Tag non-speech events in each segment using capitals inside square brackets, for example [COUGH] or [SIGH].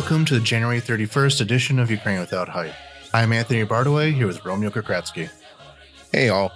Welcome to the January 31st edition of Ukraine Without Hype. I'm Anthony Bartaway here with Romeo Kokriatski. Hey, all.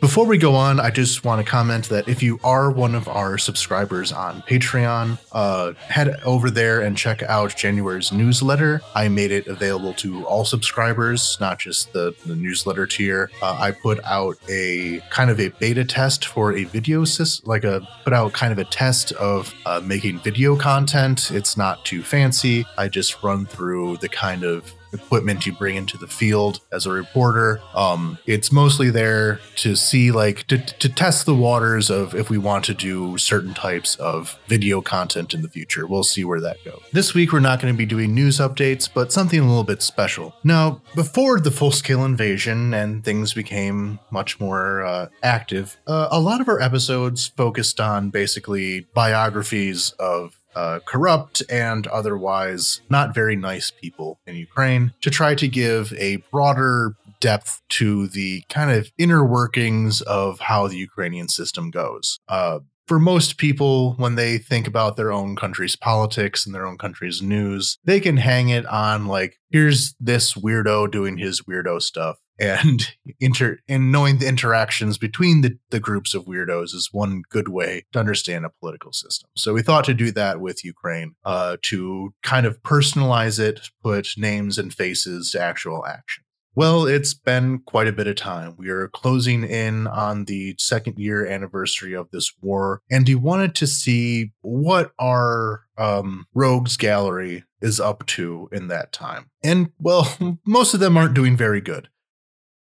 Before we go on, I just want to comment that if you are one of our subscribers on Patreon, uh, head over there and check out January's newsletter. I made it available to all subscribers, not just the, the newsletter tier. Uh, I put out a kind of a beta test for a video system, like a put out kind of a test of uh, making video content. It's not too fancy. I just run through the kind of equipment you bring into the field as a reporter. Um, it's mostly there to see, like, to, to test the waters of if we want to do certain types of video content in the future. We'll see where that goes. This week, we're not going to be doing news updates, but something a little bit special. Now, before the full scale invasion and things became much more uh, active, uh, a lot of our episodes focused on basically biographies of uh, corrupt and otherwise not very nice people in Ukraine to try to give a broader depth to the kind of inner workings of how the Ukrainian system goes. Uh, for most people, when they think about their own country's politics and their own country's news, they can hang it on like, here's this weirdo doing his weirdo stuff and [LAUGHS] inter and knowing the interactions between the, the groups of weirdos is one good way to understand a political system so we thought to do that with ukraine uh, to kind of personalize it put names and faces to actual action well, it's been quite a bit of time. We are closing in on the second year anniversary of this war, and we wanted to see what our um, rogues gallery is up to in that time. And well, [LAUGHS] most of them aren't doing very good.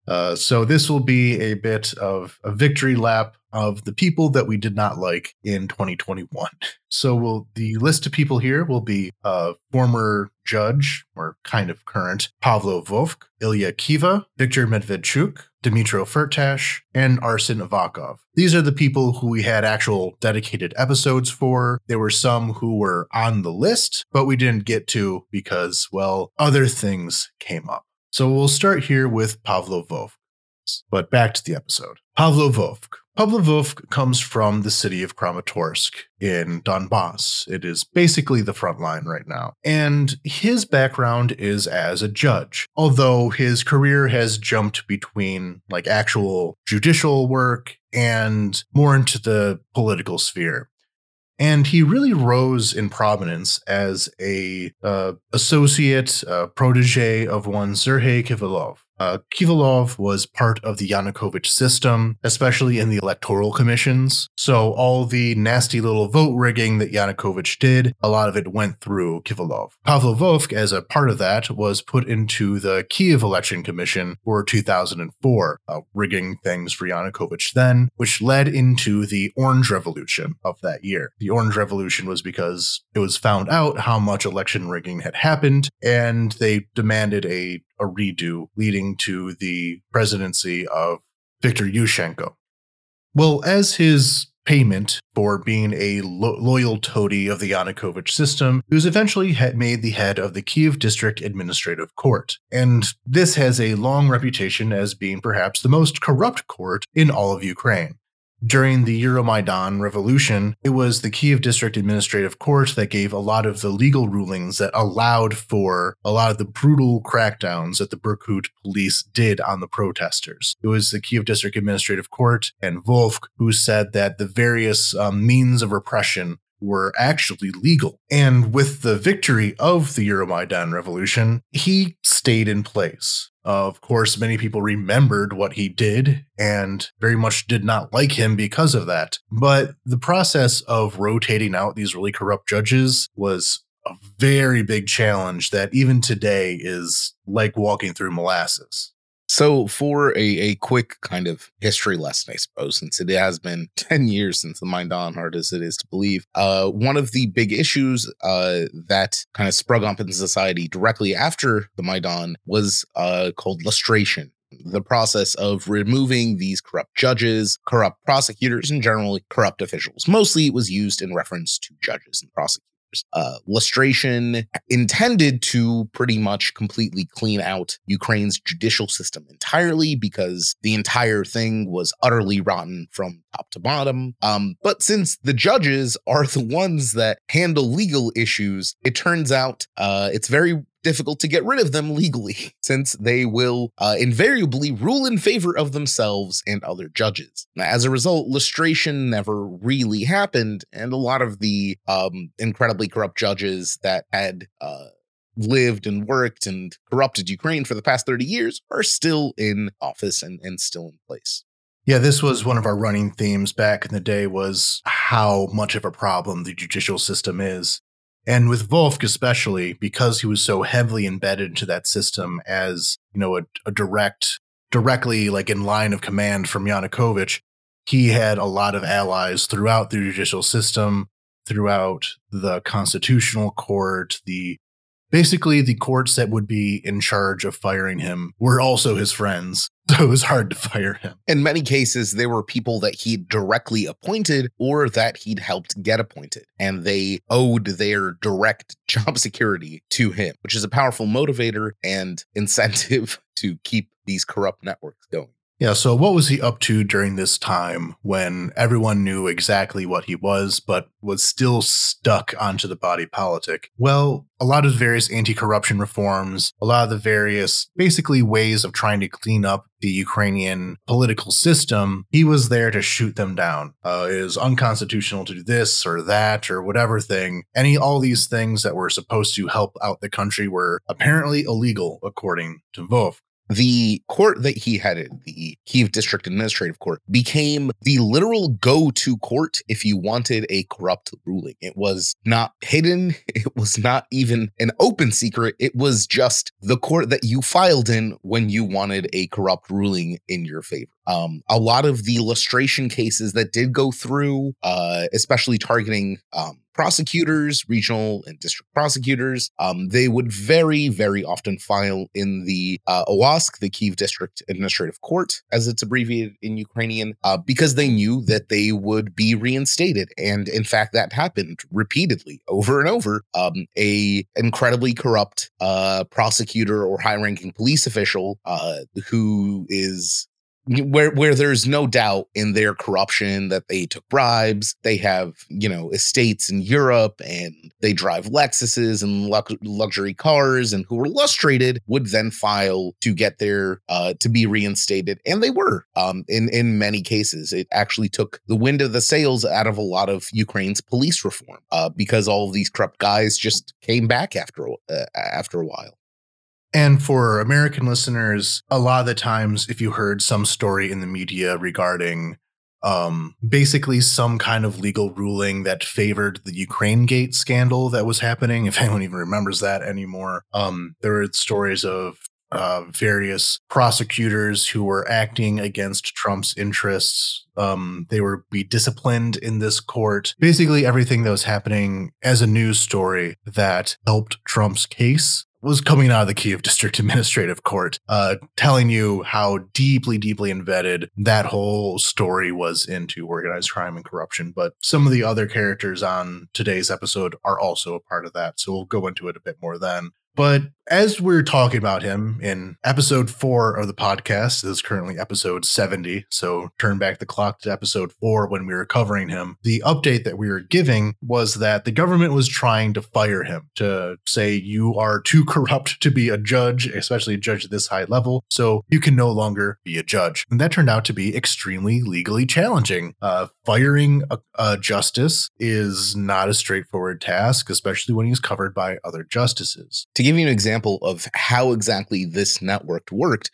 Uh, so this will be a bit of a victory lap of the people that we did not like in 2021. So we'll, the list of people here will be uh, former judge, or kind of current, Pavlo Vovk, Ilya Kyva, Viktor Medvedchuk, Dmytro Firtash, and Arsen Avakov. These are the people who we had actual dedicated episodes for. There were some who were on the list, but we didn't get to because, well, other things came up. So we'll start here with Pavlo Vovk. But back to the episode. Pavlo Vovk. Pavlo Vovk comes from the city of Kramatorsk in Donbass. It is basically the front line right now. And his background is as a judge, although his career has jumped between like actual judicial work and more into the political sphere and he really rose in prominence as a uh, associate uh, protege of one Sergei Kivalov. Uh, Kivalov was part of the Yanukovych system, especially in the electoral commissions. So all the nasty little vote rigging that Yanukovych did, a lot of it went through Kivalov. Pavlo Vovk, as a part of that, was put into the Kiev election commission for 2004, uh, rigging things for Yanukovych then, which led into the Orange Revolution of that year. The Orange Revolution was because it was found out how much election rigging had happened, and they demanded a a redo, leading to the presidency of Viktor Yushchenko. Well, as his payment for being a lo- loyal toady of the Yanukovych system, he was eventually made the head of the Kiev District Administrative Court. And this has a long reputation as being perhaps the most corrupt court in all of Ukraine. During the Euromaidan revolution, it was the Kiev District Administrative Court that gave a lot of the legal rulings that allowed for a lot of the brutal crackdowns that the Berkut police did on the protesters. It was the Kiev District Administrative Court and Vovk who said that the various um, means of repression were actually legal. And with the victory of the Euromaidan revolution, he stayed in place. Of course, many people remembered what he did and very much did not like him because of that. But the process of rotating out these really corrupt judges was a very big challenge that even today is like walking through molasses. So, for a, a quick kind of history lesson, I suppose, since it has been [LAUGHS] 10 years since the Maidan, hard as it is to believe, uh, one of the big issues uh, that kind of sprung up in society directly after the Maidan was uh, called lustration the process of removing these corrupt judges, corrupt prosecutors, and generally corrupt officials. Mostly it was used in reference to judges and prosecutors. Uh, lustration intended to pretty much completely clean out Ukraine's judicial system entirely because the entire thing was utterly rotten from top to bottom. Um, but since the judges are [LAUGHS] the ones that handle legal issues, it turns out uh, it's very difficult to get rid of them legally, [LAUGHS] since they will uh, invariably rule in favor of themselves and other judges. As a result, lustration never really happened, and a lot of the um, incredibly corrupt judges that had uh, lived and worked and corrupted Ukraine for the past 30 years are still in office and, and still in place. Yeah, this was one of our running themes back in the day was how much of a problem the judicial system is. And with Vovk especially, because he was so heavily embedded into that system as, you know, a, a direct, directly like in line of command from Yanukovych, he had a lot of allies throughout the judicial system, throughout the constitutional court, the basically the courts that would be in charge of firing him were also his friends. [LAUGHS] So it was hard to fire him. In many cases, they were people that he directly appointed or that he'd helped get appointed, and they owed their direct [LAUGHS] job security to him, which is a powerful motivator and incentive [LAUGHS] to keep these corrupt networks going. Yeah, so what was he up to during this time when everyone knew exactly what he was, but was still stuck onto the body politic? Well, a lot of various anti corruption reforms, a lot of the various basically ways of trying to clean up the Ukrainian political system, he was there to shoot them down. Uh, it is unconstitutional to do this or that or whatever thing. Any, all these things that were supposed to help out the country were apparently illegal, according to Vovk the court that he headed, the Kiev District Administrative Court, became the literal go to court if you wanted a corrupt ruling. It was not hidden, [LAUGHS] it was not even an open secret. It was just the court that you filed in when you wanted a corrupt ruling in your favor. Um, a lot of the lustration cases that did go through, uh, especially targeting um, prosecutors, regional and district prosecutors, um, they would very, very often file in the uh, OASK, the Kiev District Administrative Court, as it's abbreviated in Ukrainian, uh, because they knew that they would be reinstated. And in fact, that happened repeatedly over and over. Um, a incredibly corrupt uh, prosecutor or high-ranking police official uh, who is where where there's no doubt in their corruption that they took bribes they have you know estates in europe and they drive lexuses and luxury cars and who were lustrated would then file to get their uh, to be reinstated and they were um, in in many cases. It actually took the wind of the sails out of a lot of ukraine's police reform uh, because all of these corrupt guys just came back after uh, after a while and for American listeners, a lot of the times, if you heard some story in the media regarding um, basically some kind of legal ruling that favored the Ukraine Gate scandal that was happening, [LAUGHS] if anyone even remembers that anymore, um, there were stories of uh, various prosecutors who were acting against Trump's interests. Um, they were be disciplined in this court. Basically, everything that was happening as a news story that helped Trump's case was coming out of the Kiev [LAUGHS] District Administrative Court, uh, telling you how deeply, deeply embedded that whole story was into organized crime and corruption. But some of the other characters on today's episode are also a part of that. So we'll go into it a bit more then. But as we're talking about him in episode four of the podcast, this is currently episode 70. So turn back the clock to episode four when we were covering him. The update that we were giving was that the government was trying to fire him to say, you are too corrupt to be a judge, especially a judge at this high level. So you can no longer be a judge. And that turned out to be extremely legally challenging. Uh, firing a, a justice is not a straightforward task, especially when he's covered by other justices. To give you an example of how exactly this network worked,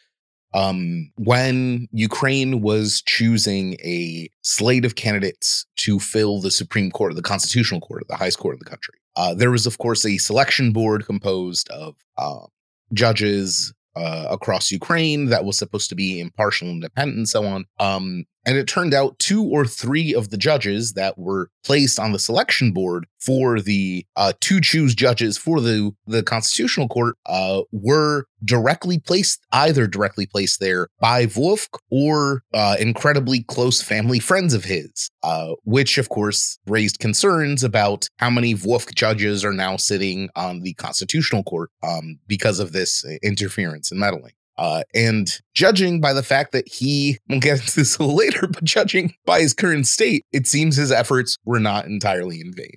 um, when Ukraine was choosing a slate of candidates to fill the Supreme Court, the Constitutional Court, the highest court of the country, uh, there was, of course, a selection board composed of uh, judges uh, across Ukraine that was supposed to be impartial, independent, and so on. Um, And it turned out two or three of the judges that were placed on the selection board for the uh, to choose judges for the, the Constitutional Court uh, were directly placed, either directly placed there by Vovk or uh, incredibly close family friends of his, uh, which of course raised concerns about how many Vovk judges are now sitting on the Constitutional Court um, because of this interference and meddling. Uh, and judging by the fact that he, we'll get into this [LAUGHS] later, but judging by his current state, it seems his efforts were not entirely in vain.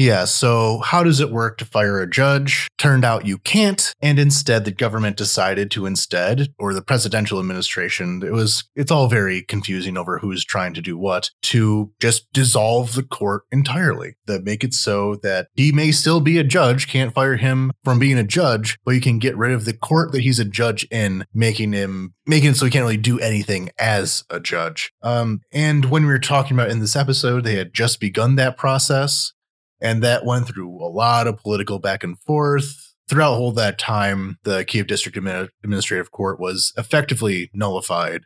Yeah, so how does it work to fire a judge? Turned out you can't, and instead the government decided to instead, or the presidential administration, it was it's all very confusing over who's trying to do what, to just dissolve the court entirely. That make it so that he may still be a judge, can't fire him from being a judge, but you can get rid of the court that he's a judge in, making him making it so he can't really do anything as a judge. Um, and when we were talking about in this episode, they had just begun that process. And that went through a lot of political back and forth. Throughout all that time, the Kiev District Administrative Court was effectively nullified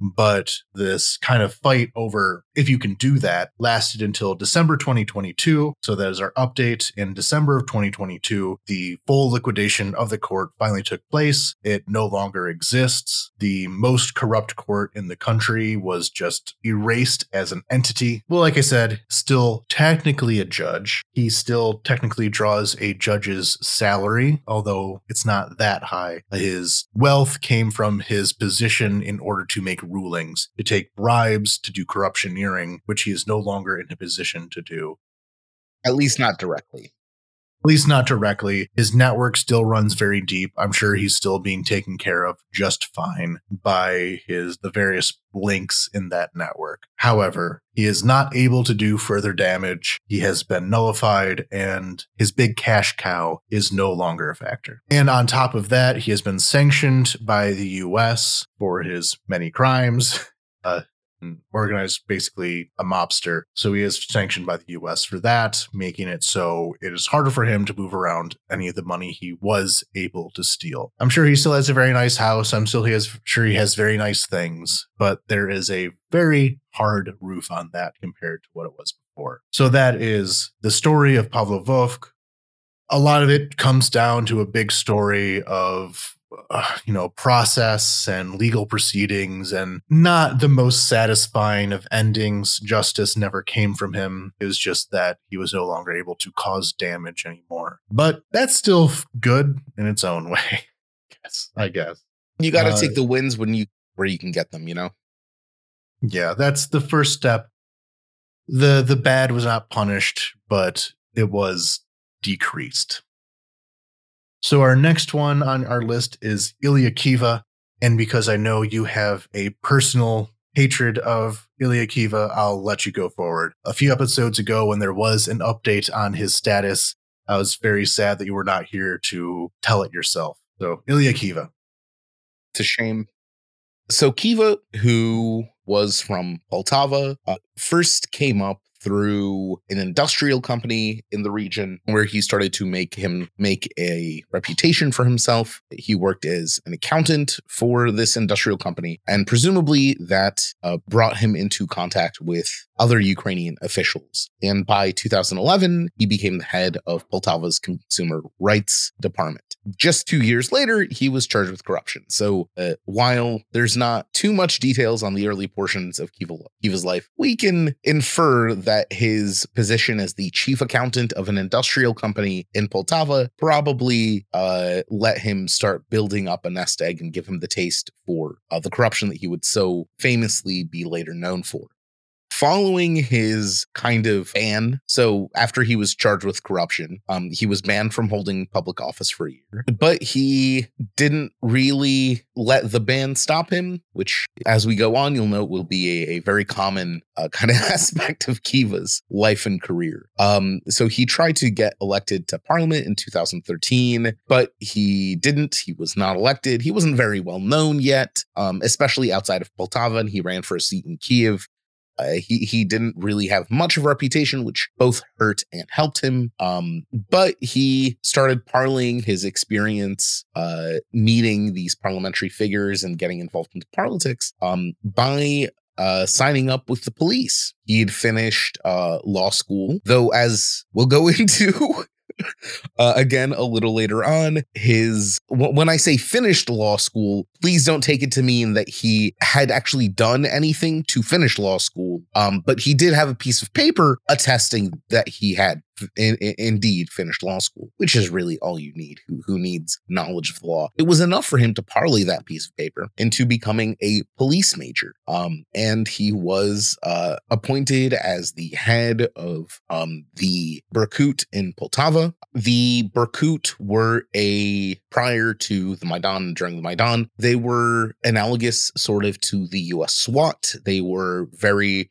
but this kind of fight over if you can do that lasted until December 2022. So that is our update. In December of 2022, the full liquidation of the court finally took place. It no longer exists. The most corrupt court in the country was just erased as an entity. Well, like I said, still technically a judge. He still technically draws a judge's salary, although it's not that high. His wealth came from his position in order to make rulings, to take bribes, to do corruptioneering, which he is no longer in a position to do. At least not directly. At least not directly. His network still runs very deep. I'm sure he's still being taken care of just fine by his the various links in that network. However, he is not able to do further damage. He has been nullified and his big cash cow is no longer a factor. And on top of that, he has been sanctioned by the US for his many crimes. [LAUGHS] Uh, organized basically a mobster. So he is sanctioned by the US for that, making it so it is harder for him to move around any of the money he was able to steal. I'm sure he still has a very nice house. I'm still he has sure he has very nice things, but there is a very hard roof on that compared to what it was before. So that is the story of Pavlo Vovk. A lot of it comes down to a big story of uh, you know process and legal proceedings and not the most satisfying of endings. Justice never came from him. It was just that he was no longer able to cause damage anymore. But that's still good in its own [LAUGHS] way I guess i guess. You got to uh, take the wins when you where you can get them you know? Yeah that's the first step. The the bad was not punished but it was decreased so our next one on our list is Ilya Kyva. And because I know you have a personal hatred of Ilya Kyva, I'll let you go forward. A few episodes ago, when there was an update on his status, I was very sad that you were not here to tell it yourself. So, Ilya Kyva. It's a shame. So, Kyva, who was from Poltava, uh, first came up through an industrial company in the region where he started to make him make a reputation for himself. He worked as an accountant for this industrial company, and presumably that uh, brought him into contact with other Ukrainian officials. And by 2011, he became the head of Poltava's consumer rights department. Just two years later, he was charged with corruption. So uh, while there's not too much details on the early portions of Kyva's life, we can infer that his position as the chief accountant of an industrial company in Poltava probably uh, let him start building up a nest egg and give him the taste for uh, the corruption that he would so famously be later known for following his kind of ban. So after he was charged with corruption, um, he was banned from holding public office for a year. But he didn't really let the ban stop him, which, as we go on, you'll note will be a, a very common uh, [LAUGHS] kind of aspect of Kyva's life and career. Um, so he tried to get elected to parliament in 2013, but he didn't. He was not elected. He wasn't very well known yet, um, especially outside of Poltava, and he ran for a seat in Kiev. Uh, he he didn't really have much of a reputation, which both hurt and helped him. Um, but he started parlaying his experience uh, meeting these parliamentary figures and getting involved into politics um, by uh, signing up with the police. He had finished uh, law school, though, as we'll go [LAUGHS] into [LAUGHS] uh, again a little later on his when i say finished law school please don't take it to mean that he had actually done anything to finish law school. Um, but he did have a piece of paper attesting that he had in, in, indeed finished law school, which is really all you need. Who, who needs knowledge of law? It was enough for him to parley that piece of paper into becoming a police major. Um, and he was uh, appointed as the head of um, the Berkut in Poltava. The Berkut were a prior to the Maidan during the Maidan, they were analogous sort of to the US SWAT. They were very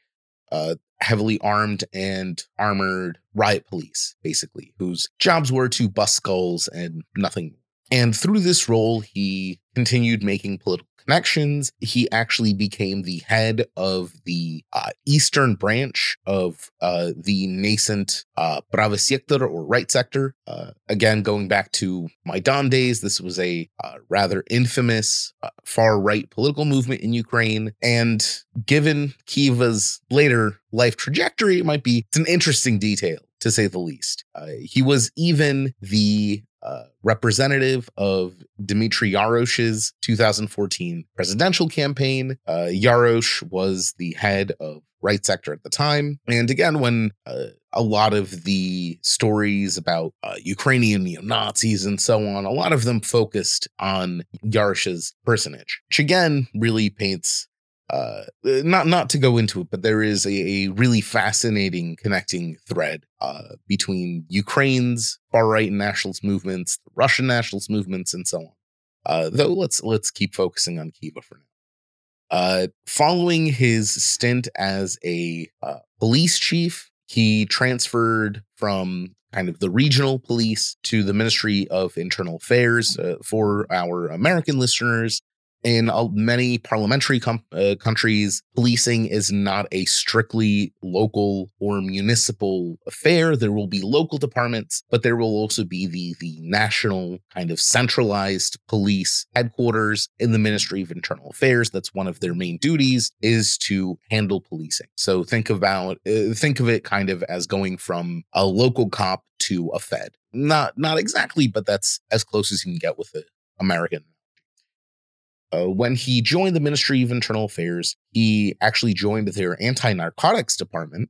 uh, heavily armed and armored riot police, basically, whose jobs were to bust skulls and nothing. And through this role, he continued making political connections. He actually became the head of the uh, eastern branch of uh, the nascent uh, Pravy Sektor or right sector. Uh, again, going back to Maidan days, this was a uh, rather infamous uh, far right political movement in Ukraine. And given Kyva's later life trajectory, it might be it's an interesting detail to say the least. Uh, he was even the uh, representative of Dmitry Yarosh's 2014 presidential campaign. Uh, Yarosh was the head of right sector at the time. And again, when uh, a lot of the stories about uh, Ukrainian neo Nazis and so on, a lot of them focused on Yarosh's personage, which again really paints uh, not not to go into it, but there is a, a really fascinating connecting thread uh, between Ukraine's far right nationalist movements, the Russian nationalist movements, and so on. Uh, though let's let's keep focusing on Kyva for now. Uh, following his stint as a uh, police chief, he transferred from kind of the regional police to the Ministry of Internal Affairs. For our American listeners, in many parliamentary com- uh, countries, policing is not a strictly local or municipal affair. There will be local departments, but there will also be the the national kind of centralized police headquarters in the Ministry of Internal Affairs. That's one of their main duties is to handle policing. So think about uh, think of it kind of as going from a local cop to a Fed. Not not exactly, but that's as close as you can get with an American uh, when he joined the Ministry of Internal Affairs, he actually joined their anti narcotics department,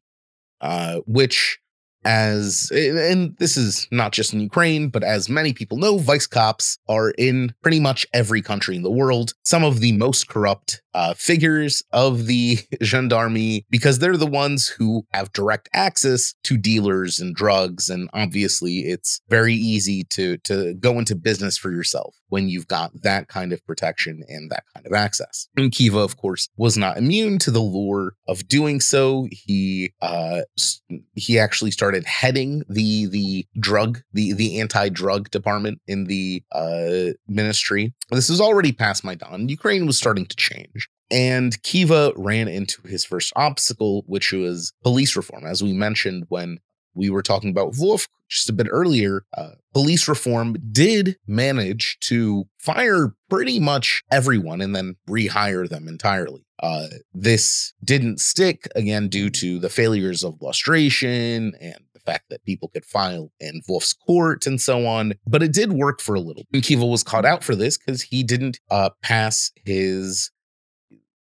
uh, which, as and this is not just in Ukraine, but as many people know, vice cops are in pretty much every country in the world. Some of the most corrupt uh, figures of the [LAUGHS] gendarmerie because they're the ones who have direct access to dealers and drugs. And obviously, it's very easy to, to go into business for yourself when you've got that kind of protection and that kind of access. And Kyva, of course, was not immune to the lure of doing so. He uh, he actually started heading the the drug the the anti drug department in the uh, ministry. This is already past Maidan. Ukraine was starting to change. And Kyva ran into his first obstacle, which was police reform. As we mentioned when we were talking about Vovk just a bit earlier, uh, police reform did manage to fire pretty much everyone and then rehire them entirely. Uh, this didn't stick again due to the failures of lustration and the fact that people could file in Vovk's court and so on. But it did work for a little. And Kyva was caught out for this because he didn't uh, pass his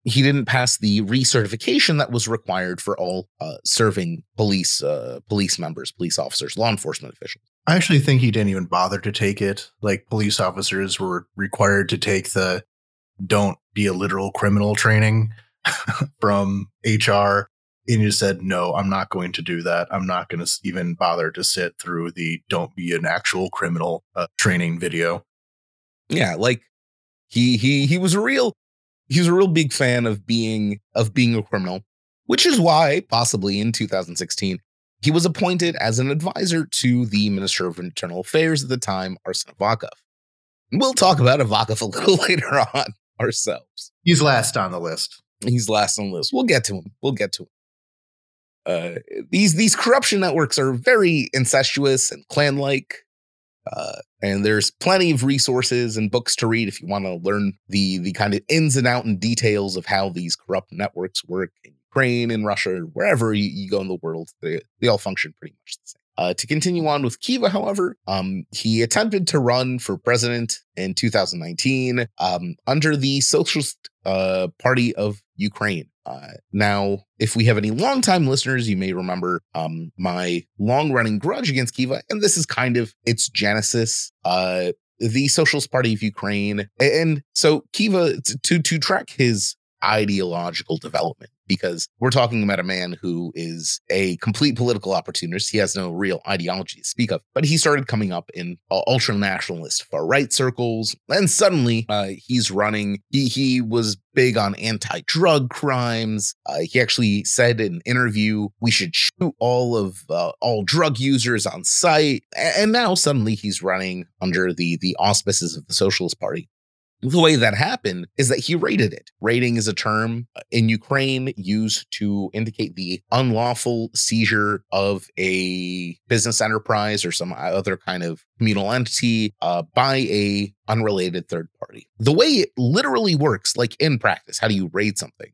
he didn't pass the recertification that was required for all uh, serving police uh, police members, police officers, law enforcement officials. I actually think he didn't even bother to take it. Like police officers were required to take the "don't be a literal criminal" training [LAUGHS] from HR, and you said, "No, I'm not going to do that. I'm not going to even bother to sit through the "don't be an actual criminal" uh, training video." Yeah, like he he he was a real he's a real big fan of being of being a criminal, which is why possibly in 2016 he was appointed as an advisor to the Minister of Internal Affairs at the time, Arsen Avakov. We'll talk about Avakov a little [LAUGHS] later on ourselves. He's last on the list. He's last on the list. We'll get to him. We'll get to him. Uh, these these corruption networks are very incestuous and clan like. Uh, and there's plenty of resources and books to read if you want to learn the the kind of ins and out and details of how these corrupt networks work in Ukraine in Russia, wherever you, you go in the world. They, they all function pretty much the same. Uh, to continue on with Kyva, however, um, he attempted to run for president in 2019 um, under the Socialist uh, Party of Ukraine. Uh, now, if we have any longtime listeners, you may remember um, my long running grudge against Kyva, and this is kind of its genesis. Uh, the Socialist Party of Ukraine, and so Kyva to to track his ideological development because we're talking about a man who is a complete political opportunist. He has no real ideology to speak of, but he started coming up in uh, ultra nationalist far right circles, and suddenly uh, he's running. He he was big on anti drug crimes. Uh, he actually said in an interview, "We should shoot all of uh, all drug users on sight." And now suddenly he's running under the the auspices of the Socialist Party the way that happened is that he raided it. Raiding is a term uh, in Ukraine used to indicate the unlawful seizure of a business enterprise or some other kind of communal entity uh, by a unrelated third party. The way it literally works, like in practice, how do you raid something?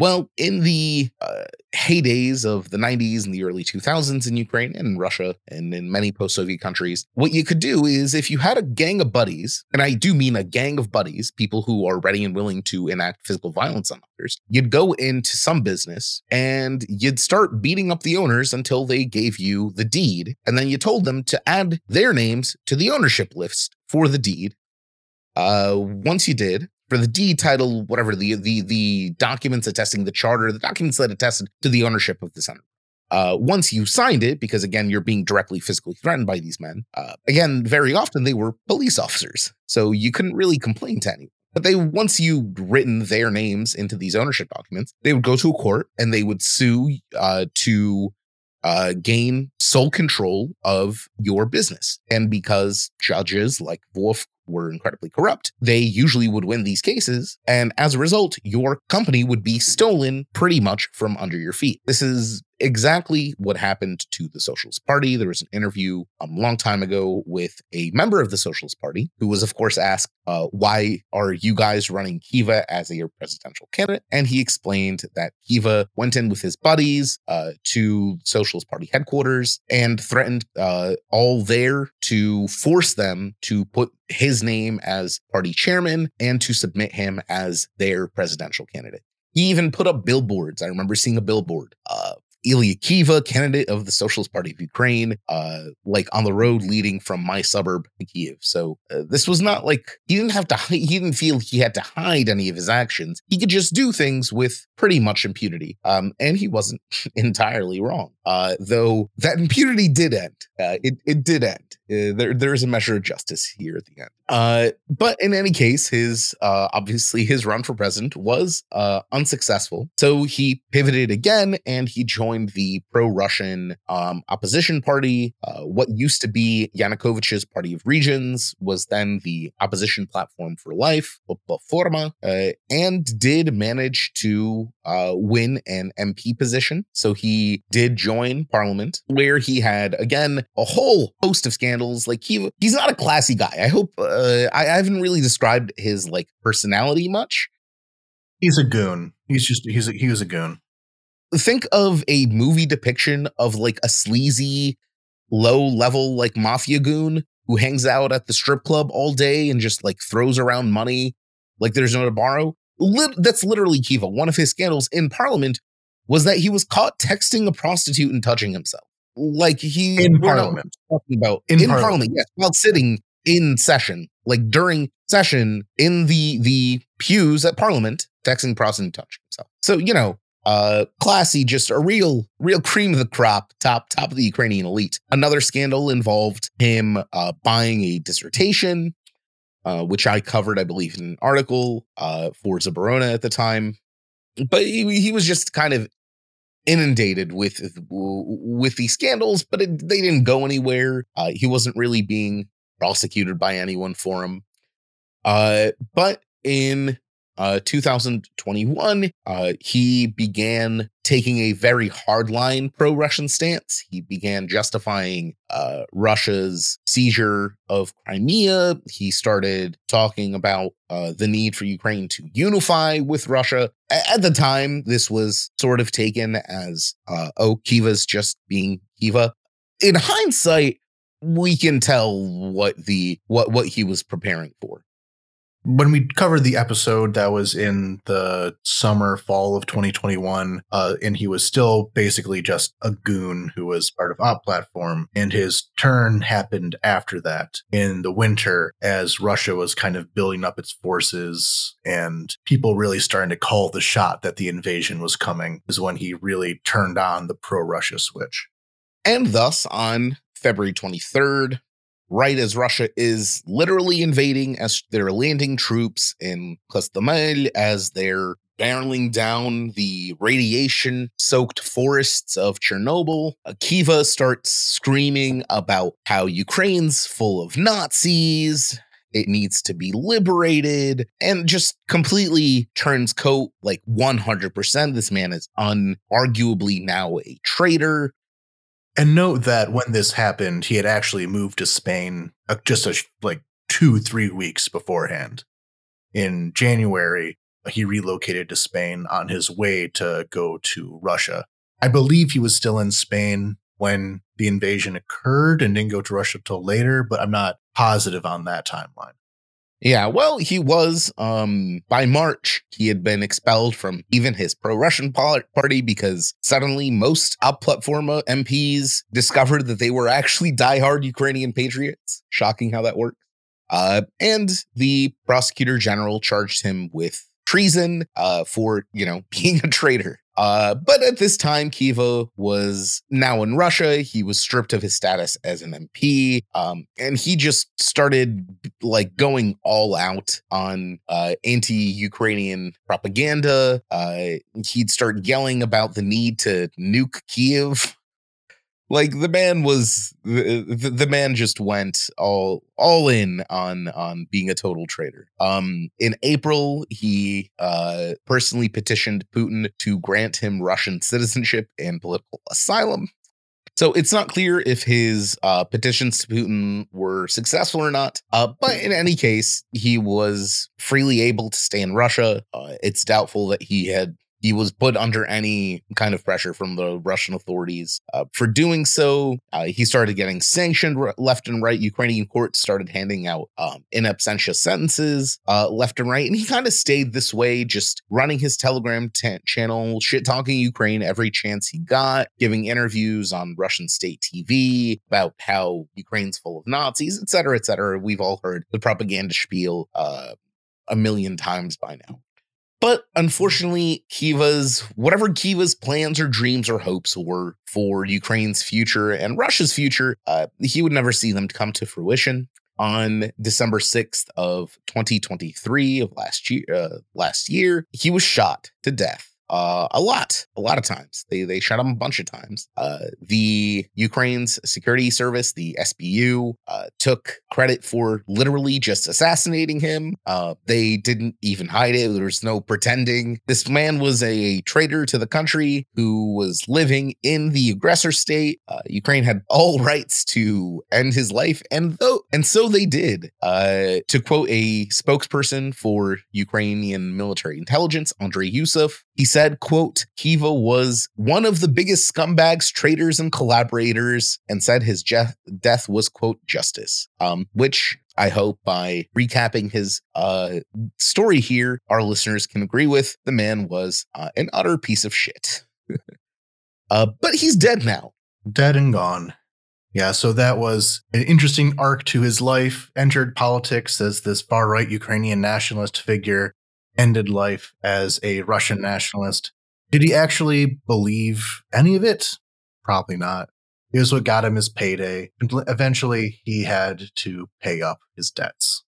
Well, in the uh, heydays of the 90s and the early 2000s in Ukraine and Russia and in many post Soviet countries, what you could do is if you had a gang of buddies, and I do mean a gang of buddies, people who are ready and willing to enact physical violence on others, you'd go into some business and you'd start beating up the owners until they gave you the deed. And then you told them to add their names to the ownership list for the deed. Uh, once you did, for the D title, whatever the the the documents attesting the charter, the documents that attested to the ownership of the center. Uh, once you signed it, because again, you're being directly physically threatened by these men. Uh, again, very often they were police officers, so you couldn't really complain to anyone. But they, once you written their names into these ownership documents, they would go to a court and they would sue uh, to uh, gain sole control of your business. And because judges like Vovk were incredibly corrupt, they usually would win these cases. And as a result, your company would be stolen pretty much from under your feet. This is exactly what happened to the Socialist Party. There was an interview a long time ago with a member of the Socialist Party who was, of course, asked, uh, Why are you guys running Kyva as a presidential candidate? And he explained that Kyva went in with his buddies uh, to Socialist Party headquarters and threatened uh, all there to force them to put his name as party chairman and to submit him as their presidential candidate. He even put up billboards. I remember seeing a billboard uh, Ilya Kyva, candidate of the Socialist Party of Ukraine, uh, like on the road leading from my suburb Kiev. So uh, this was not like he didn't have to. He didn't feel he had to hide any of his actions. He could just do things with pretty much impunity. Um, and he wasn't [LAUGHS] entirely wrong. Uh, though that impunity did end. Uh, it it did end. Uh, there there is a measure of justice here at the end. Uh, but in any case, his uh, obviously his run for president was uh, unsuccessful. So he pivoted again and he joined the pro-Russian um, opposition party. Uh, what used to be Yanukovych's Party of Regions was then the opposition platform for life, Platforma, uh, and did manage to uh, win an MP position. So he did join parliament where he had again a whole host of scandals. Like he he's not a classy guy. I hope uh, I, I haven't really described his like personality much. He's a goon. He's just he's a, he was a goon. Think of a movie depiction of like a sleazy, low level like mafia goon who hangs out at the strip club all day and just like throws around money like there's no tomorrow lit- that's literally Kyva. One of his scandals in Parliament was that he was caught texting a prostitute and touching himself. Like he in Parliament talking about in, in Parliament. Parliament, yes, while sitting in session, like during session in the the pews at Parliament, texting prostitute and touching himself. So you know, uh classy just a real real cream of the crop top top of the ukrainian elite another scandal involved him uh buying a dissertation uh, which I covered, I believe, in an article uh, for Zaborona at the time. But he, he was just kind of inundated with with these scandals, but it, they didn't go anywhere. Uh, he wasn't really being prosecuted by anyone for them. Uh, but in uh, 2021, uh, he began taking a very hardline pro Russian stance. He began justifying uh, Russia's seizure of Crimea. He started talking about uh, the need for Ukraine to unify with Russia. A- at the time, this was sort of taken as, uh, oh, Kyva's just being Kyva. In hindsight, we can tell what the what what he was preparing for when we covered the episode that was in the summer fall of 2021 uh, and he was still basically just a goon who was part of op platform and his turn happened after that in the winter as russia was kind of building up its forces and people really starting to call the shot that the invasion was coming is when he really turned on the pro-russia switch. And thus on february 23rd right as Russia is literally invading, as they're landing troops in Hostomel, as they're barreling down the radiation soaked forests of Chernobyl. Uh, Akiva starts screaming about how Ukraine's full of Nazis. It needs to be liberated and just completely turns coat like 100%. This man is unarguably now a traitor. And note that when this happened, he had actually moved to Spain uh, just a, like two, three weeks beforehand. In January, he relocated to Spain on his way to go to Russia. I believe he was still in Spain when the invasion occurred and didn't go to Russia till later, but I'm not positive on that timeline. Yeah, well, he was. Um, by March, he had been expelled from even his pro-Russian party because suddenly most up-platform MPs discovered that they were actually die-hard Ukrainian patriots. Shocking how that works. Uh, and the prosecutor general charged him with treason uh, for you know [LAUGHS] being a traitor. Uh, but at this time, Kyva was now in Russia. He was stripped of his status as an MP, um, and he just started like going all out on uh, anti-Ukrainian propaganda. Uh, he'd start yelling about the need to nuke Kiev like the man was the, the man just went all all in on on being a total traitor um in april he uh personally petitioned putin to grant him russian citizenship and political asylum so it's not clear if his uh, petitions to Putin were successful or not. Uh, but in any case, he was freely able to stay in Russia. Uh, it's doubtful that he had he was put under any kind of pressure from the Russian authorities. Uh, for doing so, uh, he started getting sanctioned left and right. Ukrainian courts started handing out um, in absentia sentences uh, left and right. And he kind of stayed this way, just running his Telegram t- channel, shit talking Ukraine every chance he got, giving interviews on Russian state TV about how Ukraine's full of Nazis, et cetera, et cetera. We've all heard the propaganda spiel uh, a million times by now. But unfortunately, Kyva's whatever Kyva's plans or dreams or hopes were for Ukraine's future and Russia's future, uh, he would never see them come to fruition. On December 6th of 2023 of last year, uh, last year, he was shot to death uh, a lot, a lot of times. They they shot him a bunch of times. Uh, the Ukraine's security service, the SBU, uh, took credit for literally just assassinating him. Uh, they didn't even hide it. There was no pretending. This man was a traitor to the country who was living in the aggressor state. Uh, Ukraine had all [LAUGHS] rights to end his life, and though and so they did. Uh, to quote a spokesperson for Ukrainian military intelligence, Andrei Yusov, he said said, quote, Kyva was one of the biggest scumbags, traitors, and collaborators, and said his je- death was, quote, justice. Um, which I hope by recapping his uh, story here, our listeners can agree with. The man was uh, an utter piece of shit. [LAUGHS] uh, but he's dead now. Dead and gone. Yeah, so that was an interesting arc to his life. Entered politics as this far right Ukrainian nationalist figure, ended life as a Russian nationalist. Did he actually believe any of it? Probably not. It was what got him his payday. And eventually, he had to pay up his debts.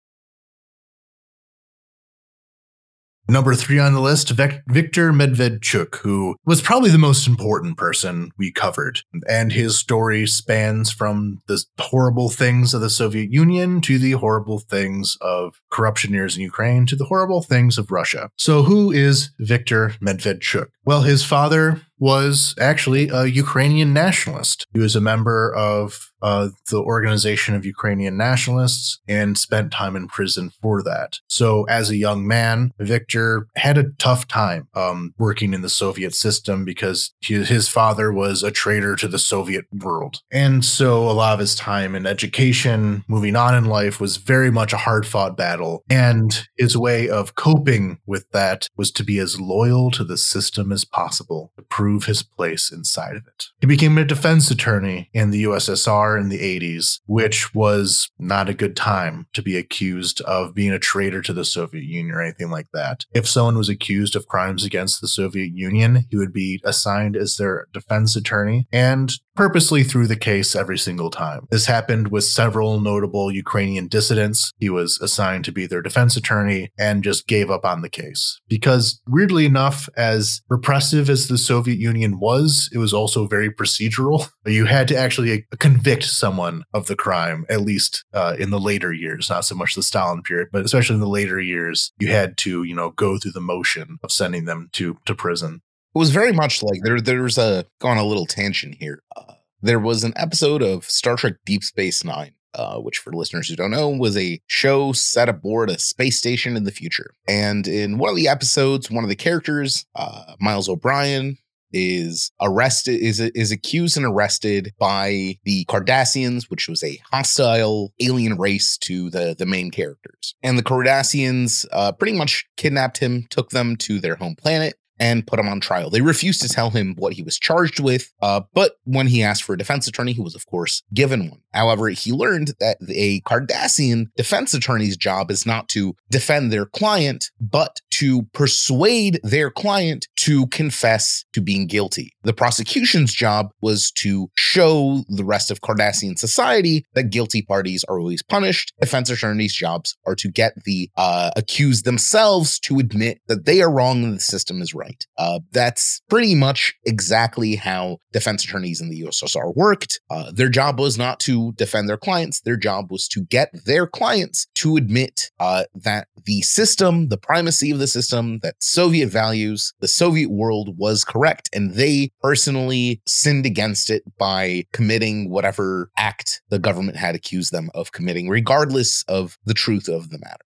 Number three on the list, Viktor Medvedchuk, who was probably the most important person we covered. And his story spans from the horrible things of the Soviet Union to the horrible things of corruptioneers in Ukraine to the horrible things of Russia. So, who is Viktor Medvedchuk? Well, his father was actually a Ukrainian nationalist. He was a member of uh, the Organization of Ukrainian Nationalists and spent time in prison for that. So, as a young man, Victor had a tough time um, working in the Soviet system because his father was a traitor to the Soviet world. And so, a lot of his time in education, moving on in life, was very much a hard fought battle. And his way of coping with that was to be as loyal to the system as possible to prove prove his place inside of it. He became a defense attorney in the USSR in the 80s, which was not a good time to be accused of being a traitor to the Soviet Union or anything like that. If someone was accused of crimes against the Soviet Union, he would be assigned as their defense attorney and purposely threw the case every single time. This happened with several notable Ukrainian dissidents. He was assigned to be their defense attorney and just gave up on the case. Because, weirdly enough, as repressive as the Soviet Union was, it was also very procedural. You had to actually convict someone of the crime, at least uh, in the later years, not so much the Stalin period, but especially in the later years, you had to, you know, go through the motion of sending them to, to prison. It was very much like there. There's a going a little tangent here. Uh, there was an episode of Star Trek Deep Space Nine, uh, which for listeners who don't know was a show set aboard a space station in the future. And in one of the episodes, one of the characters, uh, Miles O'Brien, is arrested is is accused and arrested by the Cardassians, which was a hostile alien race to the the main characters. And the Cardassians uh, pretty much kidnapped him, took them to their home planet, and put him on trial. They refused to tell him what he was charged with, uh, but when he asked for a defense attorney, he was, of course, given one. However, he learned that a Cardassian defense attorney's job is not to defend their client, but to persuade their client to confess to being guilty. The prosecution's job was to show the rest of Cardassian society that guilty parties are always punished. Defense attorneys' jobs are to get the uh, accused themselves to admit that they are wrong and the system is right. Uh, that's pretty much exactly how defense attorneys in the USSR worked. Uh, their job was not to defend their clients, their job was to get their clients to admit uh, that the system, the primacy of the system, that Soviet values, the Soviet world was correct. And they personally sinned against it by committing whatever act the government had accused them of committing, regardless of the truth of the matter.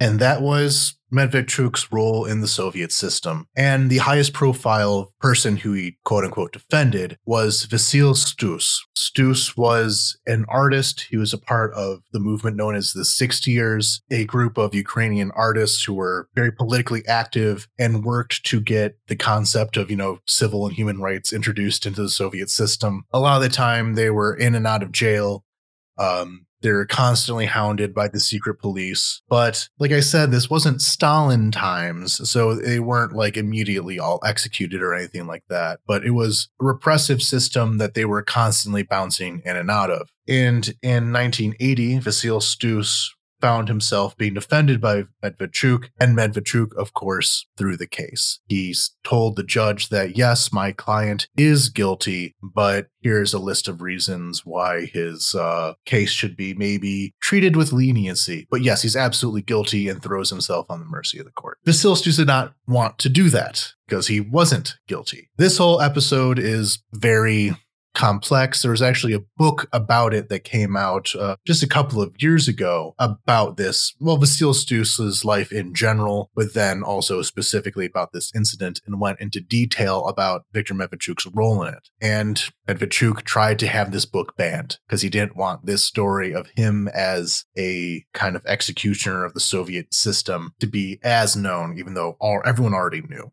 And that was Medvedchuk's role in the Soviet system. And the highest profile person who he quote unquote defended was Vasil Stus. Stus was an artist. He was a part of the movement known as the 60ers, a group of Ukrainian artists who were very politically active and worked to get the concept of, you know, civil and human rights introduced into the Soviet system. A lot of the time they were in and out of jail. Um, they're constantly hounded by the secret police. But like I said, this wasn't Stalin times, so they weren't like immediately all executed or anything like that. But it was a repressive system that they were constantly bouncing in and out of. And in 1980, Vasil Stus found himself being defended by Medvedchuk, and Medvedchuk, of course, threw the case. He told the judge that, yes, my client is guilty, but here's a list of reasons why his uh, case should be maybe treated with leniency. But yes, he's absolutely guilty and throws himself on the mercy of the court. Vasil Stus did not want to do that because he wasn't guilty. This whole episode is very complex. There was actually a book about it that came out uh, just a couple of years ago about this. Well, Vasil Stus's life in general, but then also specifically about this incident and went into detail about Viktor Medvedchuk's role in it. And Medvedchuk tried to have this book banned because he didn't want this story of him as a kind of executioner of the Soviet system to be as known, even though all everyone already knew.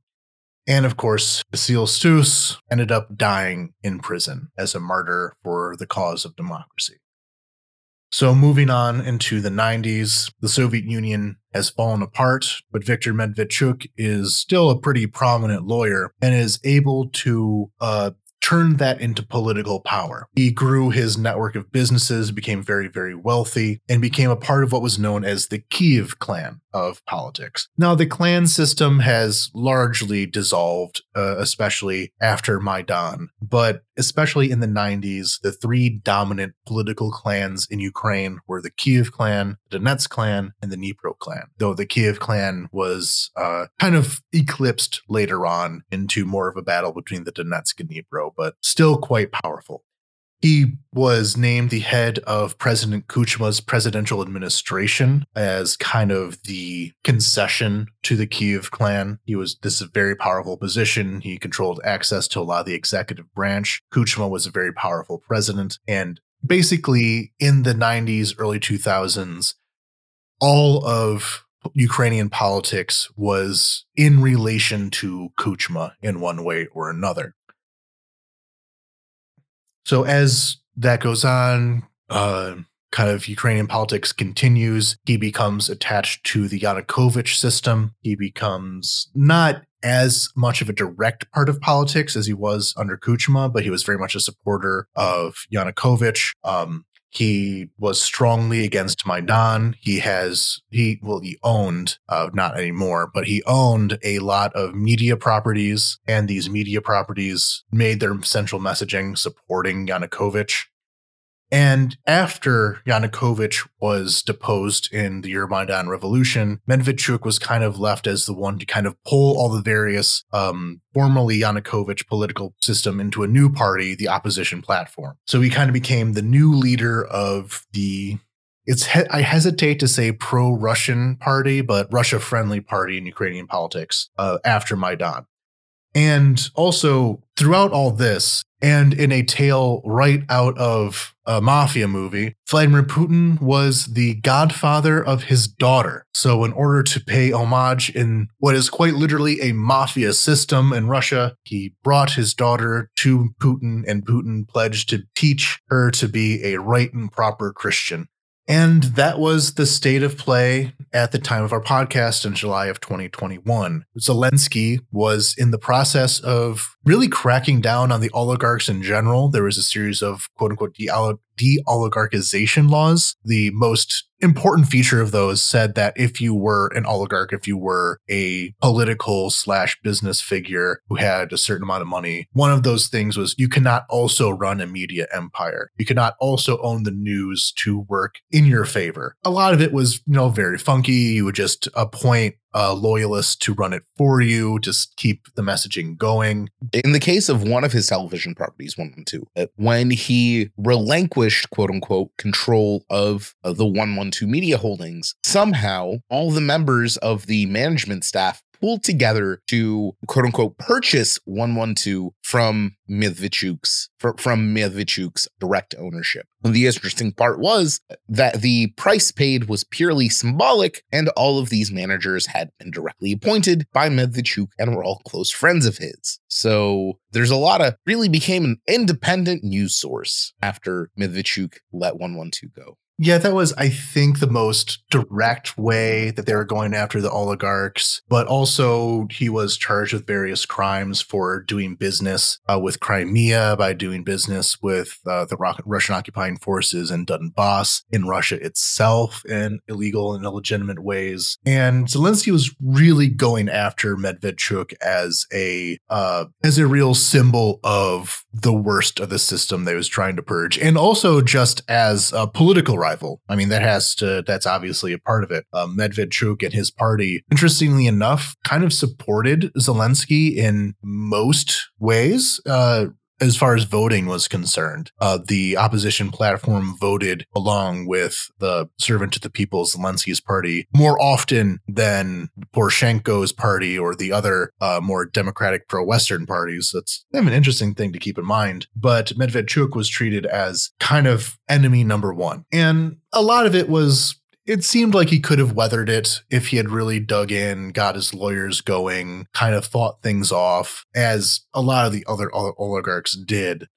And of course, Vasil Stus ended up dying in prison as a martyr for the cause of democracy. So, moving on into the 90s, the Soviet Union has fallen apart, but Viktor Medvedchuk is still a pretty prominent lawyer and is able to uh, turned that into political power. He grew his network of businesses, became very, very wealthy, and became a part of what was known as the Kiev clan of politics. Now, the clan system has largely dissolved, uh, especially after Maidan, but especially in the 90s, the three dominant political clans in Ukraine were the Kiev clan, the Donetsk clan, and the Dnipro clan, though the Kiev clan was uh, kind of eclipsed later on into more of a battle between the Donetsk and Dnipro, but still quite powerful. He was named the head of President Kuchma's presidential administration as kind of the concession to the Kiev clan. He was this is a very powerful position. He controlled access to a lot of the executive branch. Kuchma was a very powerful president. And basically in the 90s, early 2000s, all of Ukrainian politics was in relation to Kuchma in one way or another. So as that goes on, uh, kind of Ukrainian politics continues. He becomes attached to the Yanukovych system. He becomes not as much of a direct part of politics as he was under Kuchma, but he was very much a supporter of Yanukovych. Um, he was strongly against Maidan. He has he well he owned uh, not anymore, but he owned a lot of media properties, and these media properties made their central messaging supporting Yanukovych. And after Yanukovych was deposed in the Euromaidan revolution, Medvedchuk was kind of left as the one to kind of pull all the various um, formerly Yanukovych political system into a new party, the opposition platform. So he kind of became the new leader of the it's he- I hesitate to say pro-Russian party, but Russia-friendly party in Ukrainian politics uh, after Maidan. And also throughout all this, and in a tale right out of a mafia movie, Vladimir Putin was the godfather of his daughter. So, in order to pay homage in what is quite literally a mafia system in Russia, he brought his daughter to Putin, and Putin pledged to teach her to be a right and proper Christian. And that was the state of play at the time of our podcast in July of 2021. Zelensky was in the process of really cracking down on the oligarchs in general. There was a series of quote unquote de oligarchization laws. The most important feature of those said that if you were an oligarch, if you were a political slash business figure who had a certain amount of money, one of those things was you cannot also run a media empire. You cannot also own the news to work in your favor. A lot of it was, you know, very funky. You would just appoint a loyalist to run it for you, just keep the messaging going. In the case of one of his television properties, 112, uh, when he relinquished, quote unquote, control of uh, the 112 media holdings, somehow all the members of the management staff pulled together to quote unquote purchase 112 from Medvedchuk's from Medvedchuk's direct ownership. And the interesting part was that the price paid was purely symbolic, and all of these managers had been directly appointed by Medvedchuk and were all close friends of his. So there's a lot of really became an independent news source after Medvedchuk let 112 go. Yeah, that was, I think, the most direct way that they were going after the oligarchs. But also, he was charged with various crimes for doing business uh, with Crimea, by doing business with uh, the Russian occupying forces in Donbass, in Russia itself, in illegal and illegitimate ways. And Zelensky was really going after Medvedchuk as a uh, as a real symbol of the worst of the system they was trying to purge, and also just as a political rival. I mean, that has to, that's obviously a part of it. Uh, Medvedchuk and his party, interestingly enough, kind of supported Zelensky in most ways. Uh, as far as voting was concerned, uh, the opposition platform voted along with the servant to the people, Zelensky's party, more often than Poroshenko's party or the other uh, more democratic pro-Western parties. That's kind of an interesting thing to keep in mind. But Medvedchuk was treated as kind of enemy number one. And a lot of it was it seemed like he could have weathered it if he had really dug in, got his lawyers going, kind of fought things off, as a lot of the other oligarchs did.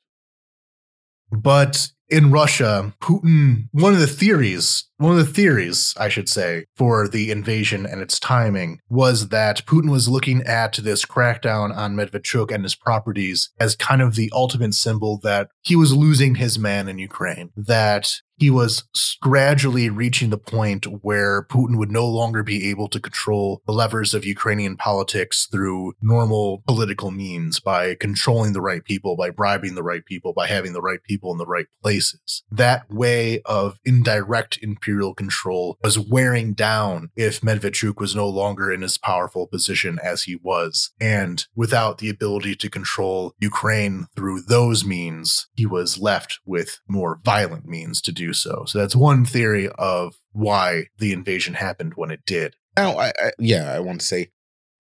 But in Russia, Putin, one of the theories, one of the theories, I should say, for the invasion and its timing was that Putin was looking at this crackdown on Medvedchuk and his properties as kind of the ultimate symbol that he was losing his man in Ukraine, that he was gradually reaching the point where Putin would no longer be able to control the levers of Ukrainian politics through normal political means by controlling the right people, by bribing the right people, by having the right people in the right places. That way of indirect imperial control was wearing down if Medvedchuk was no longer in his powerful position as he was. And without the ability to control Ukraine through those means, he was left with more violent means to do so. So that's one theory of why the invasion happened when it did. Now, I, I, yeah, I want to say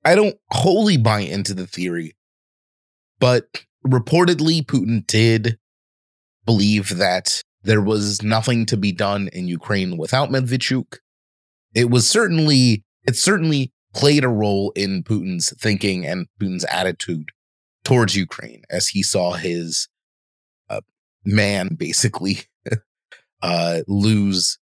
I don't wholly buy into the theory, but reportedly Putin did believe that there was nothing to be done in Ukraine without Medvedchuk. It was certainly it certainly played a role in Putin's thinking and Putin's attitude towards Ukraine as he saw his uh, man basically [LAUGHS] uh, lose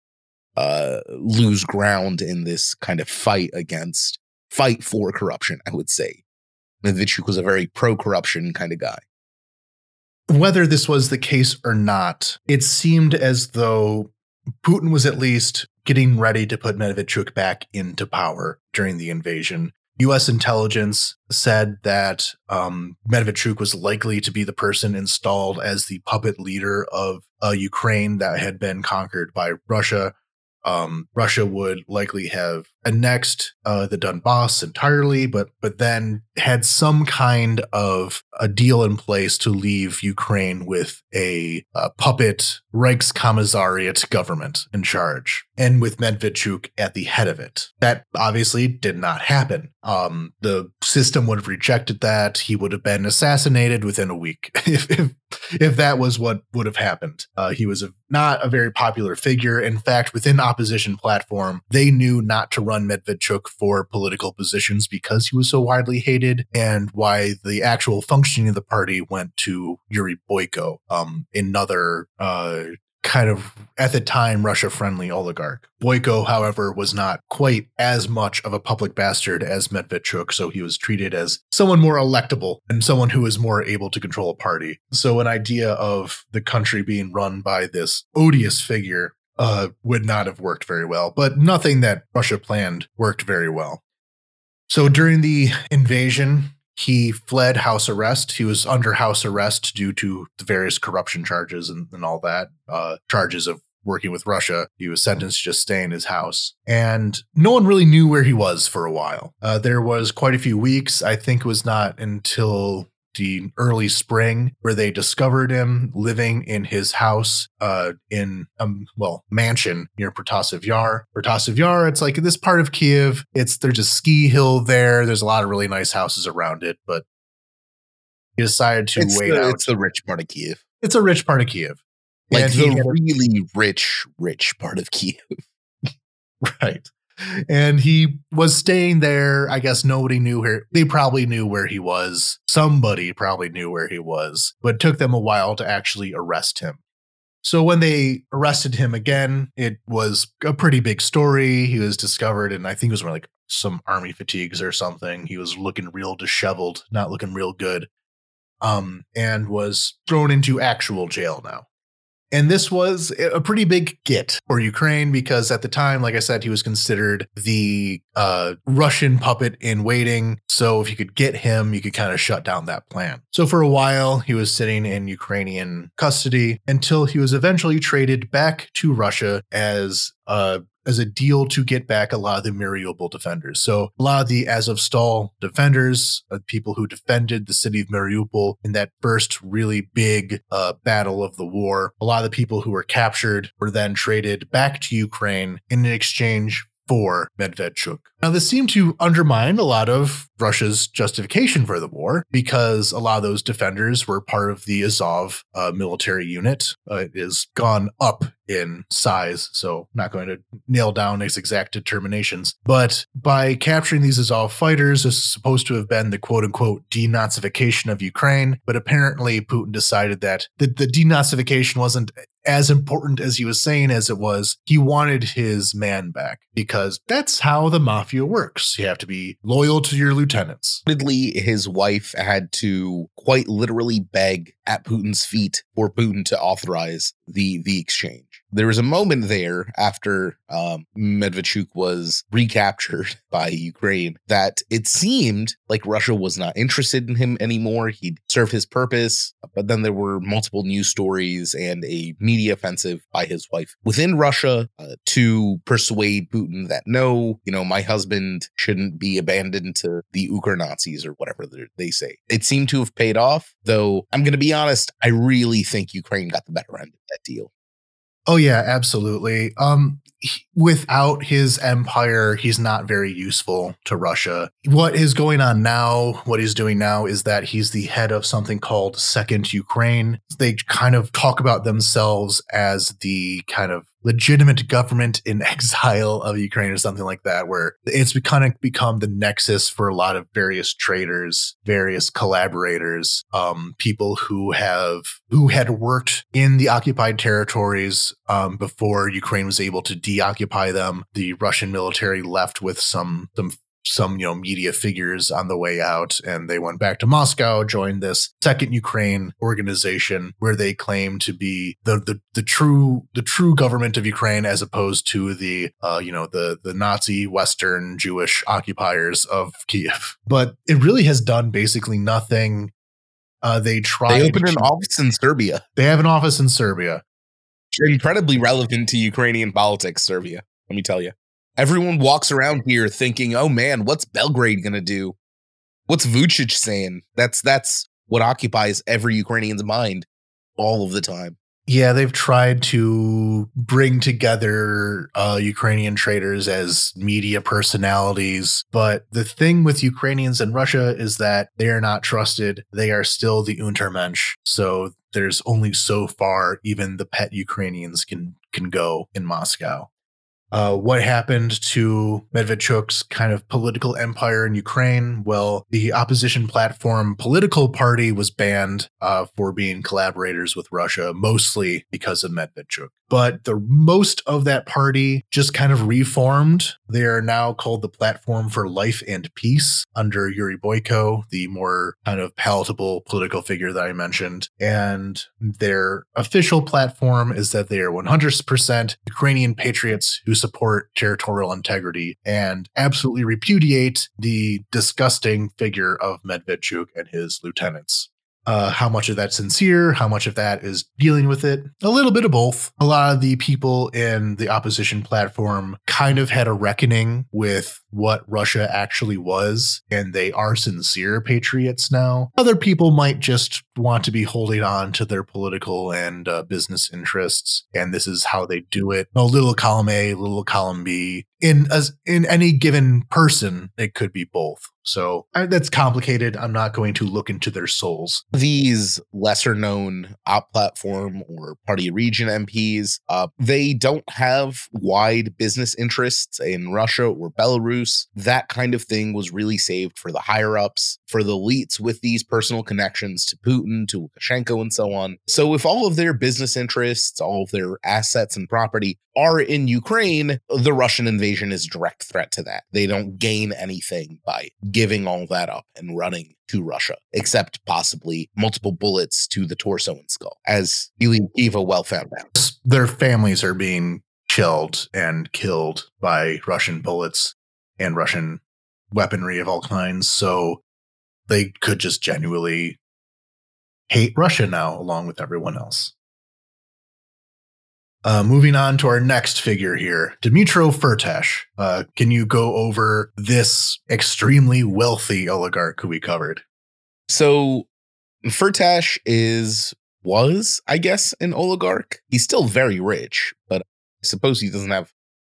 uh, lose ground in this kind of fight against fight for corruption. I would say Medvedchuk was a very pro corruption kind of guy. Whether this was the case or not, it seemed as though Putin was at least getting ready to put Medvedchuk back into power during the invasion. U.S. intelligence said that um, Medvedchuk was likely to be the person installed as the puppet leader of uh, Ukraine that had been conquered by Russia um, Russia would likely have annexed uh, the Donbass entirely, but but then had some kind of a deal in place to leave Ukraine with a, a puppet Reichskommissariat government in charge, and with Medvedchuk at the head of it. That obviously did not happen. Um, the system would have rejected that. He would have been assassinated within a week [LAUGHS] if, if if that was what would have happened. Uh, he was a, not a very popular figure. In fact, within opposition platform, they knew not to run Medvedchuk for political positions because he was so widely hated, and why the actual functioning of the party went to Yuri Boyko, um, another uh, kind of at the time Russia friendly oligarch. Boyko, however, was not quite as much of a public bastard as Medvedchuk, so he was treated as someone more electable and someone who was more able to control a party. So an idea of the country being run by this odious figure uh, would not have worked very well, but nothing that Russia planned worked very well. So during the invasion, he fled house arrest. He was under house arrest due to the various corruption charges and, and all that, uh, charges of working with Russia. He was sentenced to just stay in his house. And no one really knew where he was for a while. Uh, there was quite a few weeks. I think it was not until the early spring where they discovered him living in his house uh, in um well mansion near Protasov Yar. Protasov Yar, it's like this part of Kiev. It's there's a ski hill there. There's a lot of really nice houses around it, but he decided to it's wait the, out. It's the rich part of Kiev, It's a rich part of Kiev. like And the he really rich, rich part of Kiev. [LAUGHS] Right. And he was staying there. I guess nobody knew where they probably knew where he was. Somebody probably knew where he was, but it took them a while to actually arrest him. So when they arrested him again, it was a pretty big story. He was discovered, and I think it was like some army fatigues or something. He was looking real disheveled, not looking real good. Um, and was thrown into actual jail now. And this was a pretty big get for Ukraine because at the time, like I said, he was considered the uh, Russian puppet in waiting. So if you could get him, you could kind of shut down that plan. So for a while, he was sitting in Ukrainian custody until he was eventually traded back to Russia as uh, as a deal to get back a lot of the Mariupol defenders. So a lot of the Azovstal defenders, uh, people who defended the city of Mariupol in that first really big uh, battle of the war, a lot of the people who were captured were then traded back to Ukraine in exchange for Medvedchuk. Now, this seemed to undermine a lot of Russia's justification for the war because a lot of those defenders were part of the Azov uh, military unit. Uh, it has gone up in size, so not going to nail down its exact determinations. But by capturing these Azov fighters, this is supposed to have been the quote unquote denazification of Ukraine. But apparently, Putin decided that the, the denazification wasn't as important as he was saying as it was, he wanted his man back because that's how the mafia works. You have to be loyal to your lieutenants. Admittedly, his wife had to quite literally beg at Putin's feet for Putin to authorize the the exchange. There was a moment there after um, Medvedchuk was recaptured [LAUGHS] by Ukraine that it seemed like Russia was not interested in him anymore. He'd served his purpose, but then there were multiple news stories and a media offensive by his wife within Russia uh, to persuade Putin that no, you know, my husband shouldn't be abandoned to the Ukra Nazis or whatever they say. It seemed to have paid off, though I'm going to be honest, I really think Ukraine got the better end of that deal. Oh yeah, absolutely. Um he, without his empire, he's not very useful to Russia. What is going on now, what he's doing now is that he's the head of something called Second Ukraine. They kind of talk about themselves as the kind of legitimate government in [LAUGHS] exile of Ukraine or something like that, where it's kind of become the nexus for a lot of various traders, various collaborators, um, people who have who had worked in the occupied territories um, before Ukraine was able to deoccupy them. The Russian military left with some some some you know media figures on the way out and they went back to Moscow joined this second Ukraine organization where they claim to be the the, the true the true government of Ukraine as opposed to the uh, you know the the Nazi western Jewish occupiers of Kiev but it really has done basically nothing. Uh, they tried they opened an office in Serbia. They have an office in Serbia. Incredibly relevant to Ukrainian politics Serbia let me tell you Everyone walks around here thinking, "Oh man, what's Belgrade going to do? What's Vucic saying?" That's that's what occupies every Ukrainian's mind all of the time. Yeah, they've tried to bring together uh, Ukrainian traders as media personalities. But the thing with Ukrainians and Russia is that they are not trusted. They are still the Untermensch. So there's only so far even the pet Ukrainians can can go in Moscow uh, what happened to Medvedchuk's kind of political empire in Ukraine? Well, the opposition platform political party was banned uh, for being collaborators with Russia, mostly because of Medvedchuk but the most of that party just kind of reformed. They are now called the Platform for Life and Peace under Yuri Boyko, the more kind of palatable political figure that I mentioned. And their official platform is that they are 100% Ukrainian patriots who support territorial integrity and absolutely repudiate the disgusting figure of Medvedchuk and his lieutenants. Uh, how much of that's sincere, how much of that is dealing with it. A little bit of both. A lot of the people in the opposition platform kind of had a reckoning with what Russia actually was, and they are sincere patriots now. Other people might just want to be holding on to their political and uh, business interests, and this is how they do it. A little column A, little column B. In as in any given person, it could be both. So uh, that's complicated. I'm not going to look into their souls. These lesser known op platform or party region MPs, uh, they don't have wide business interests in Russia or Belarus. That kind of thing was really saved for the higher ups, for the elites with these personal connections to Putin, to Lukashenko, and so on. So if all of their business interests, all of their assets and property are in Ukraine, the Russian invasion is a direct threat to that. They don't gain anything by giving all that up and running to Russia, except possibly multiple bullets to the torso and skull, as Kyva well found out. Their families are being killed and killed by Russian bullets and Russian weaponry of all kinds. So they could just genuinely hate Russia now, along with everyone else. Uh, moving on to our next figure here, Dmytro Firtash. Uh, can you go over this extremely wealthy oligarch who we covered? So, Firtash is was, I guess, an oligarch. He's still very rich, but I suppose he doesn't have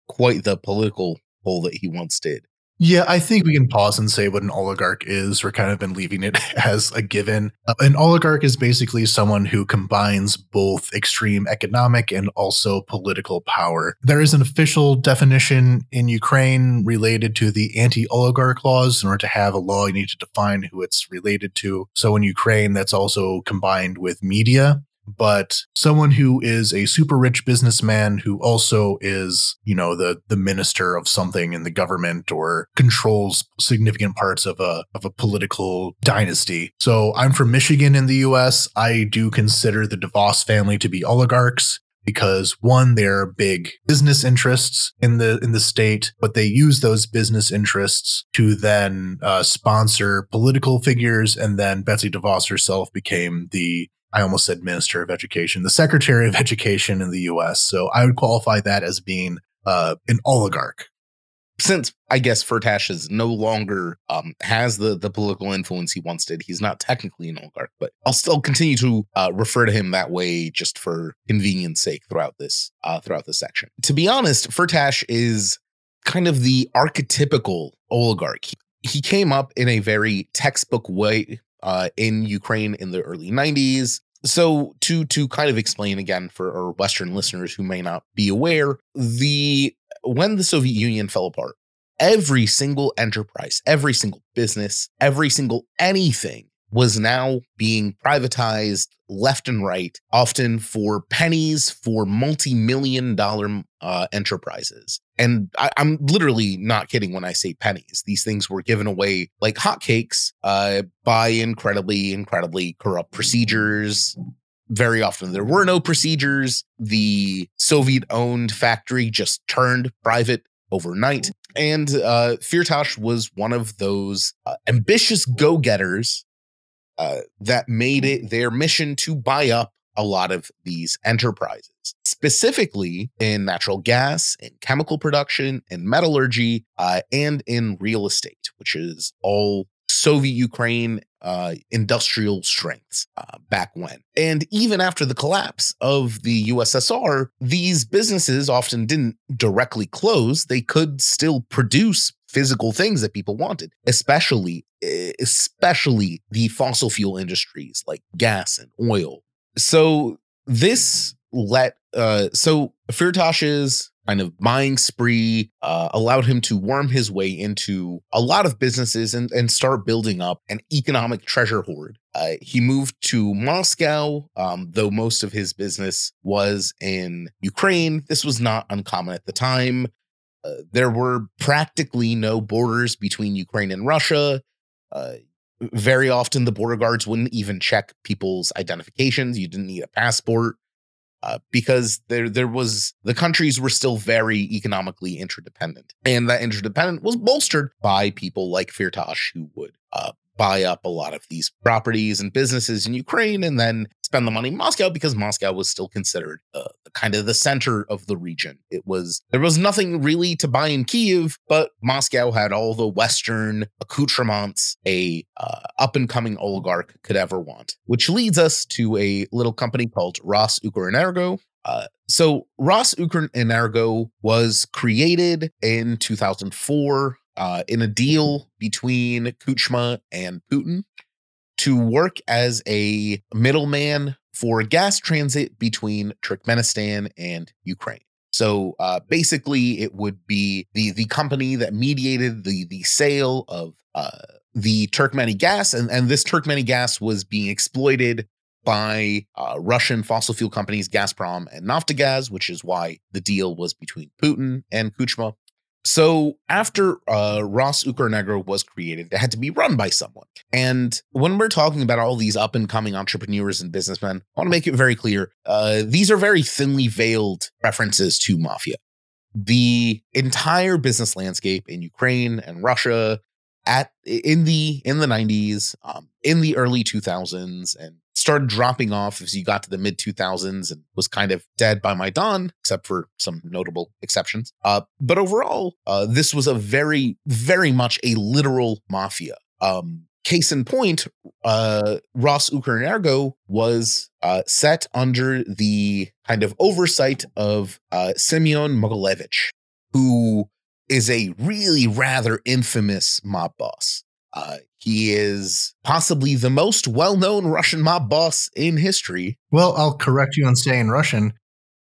quite the political pull that he once did. Yeah, I think we can pause and say what an oligarch is. We're kind of been leaving it [LAUGHS] as a given. Uh, an oligarch is basically someone who combines both extreme economic and also political power. There is an official definition in Ukraine related to the anti oligarch laws. In order to have a law, you need to define who it's related to. So in Ukraine, that's also combined with media but someone who is a super rich businessman who also is, you know, the the minister of something in the government or controls significant parts of a of a political dynasty. So I'm from Michigan in the US. I do consider the DeVos family to be oligarchs because one they're big business interests in the in the state but they use those business interests to then uh, sponsor political figures and then betsy devos herself became the I almost said Minister of Education, the Secretary of Education in the US. So I would qualify that as being uh, an oligarch. Since I guess Firtash is no longer um, has the the political influence he once did, he's not technically an oligarch, but I'll still continue to uh, refer to him that way just for convenience sake throughout this uh, throughout this section. To be honest, Firtash is kind of the archetypical oligarch. He, he came up in a very textbook way uh, in Ukraine in the early 90s. So to to kind of explain again for our Western listeners who may not be aware, the when the Soviet Union fell apart, every single enterprise, every single business, every single anything was now being privatized left and right, often for pennies for multi million dollar uh, enterprises. And I, am literally not kidding when I say pennies. These things were given away like hotcakes uh, by incredibly, incredibly corrupt procedures. Very often there were no procedures. The Soviet owned factory just turned private overnight. And uh, Firtash was one of those uh, ambitious go getters uh, that made it their mission to buy up a lot of these enterprises, specifically in natural gas, in chemical production, in metallurgy, uh, and in real estate, which is all Soviet Ukraine uh, industrial strengths uh, back when. And even after the collapse of the USSR, these businesses often didn't directly close. They could still produce physical things that people wanted, especially especially the fossil fuel industries like gas and oil. So this let uh so Firtash's kind of buying spree uh, allowed him to worm his way into a lot of businesses and, and start building up an economic treasure hoard. Uh, he moved to Moscow, um, though most of his business was in Ukraine. This was not uncommon at the time. Uh, there were practically no borders between Ukraine and Russia. Very often, the border guards wouldn't even check people's identifications. You didn't need a passport uh, because there there was the countries were still very economically interdependent, and that interdependent was bolstered by people like Firtash who would uh, buy up a lot of these properties and businesses in Ukraine and then spend the money in Moscow because Moscow was still considered uh, kind of the center of the region. It was there was nothing really to buy in Kiev, but Moscow had all the Western accoutrements a uh, up and coming oligarch could ever want. Which leads us to a little company called RosUkrEnergo. Uh, so RosUkrEnergo was created in 2004 uh, in a deal between Kuchma and Putin to work as a middleman for gas transit between Turkmenistan and Ukraine. So uh, basically, it would be the the company that mediated the the sale of uh, the Turkmeni gas, and and this Turkmeni gas was being exploited by uh, Russian fossil fuel companies Gazprom and Naftogaz, which is why the deal was between Putin and Kuchma. So after uh, RosUkrEnergo was created, it had to be run by someone. And when we're talking about all these up and coming entrepreneurs and businessmen, I want to make it very clear: uh, these are very thinly veiled references to mafia. The entire business landscape in Ukraine and Russia at in the in the 90s, um, in the early 2000s, and started dropping off as you got to the mid 2000s and was kind of dead by Maidan except for some notable exceptions. Uh, but overall, uh, this was a very, very much a literal mafia. Um, case in point, uh, RosUkrEnergo was uh, set under the kind of oversight of uh, Semyon Mogilevich, who is a really rather infamous mob boss. Uh, he is possibly the most well known Russian mob boss in history. Well, I'll correct you on saying Russian.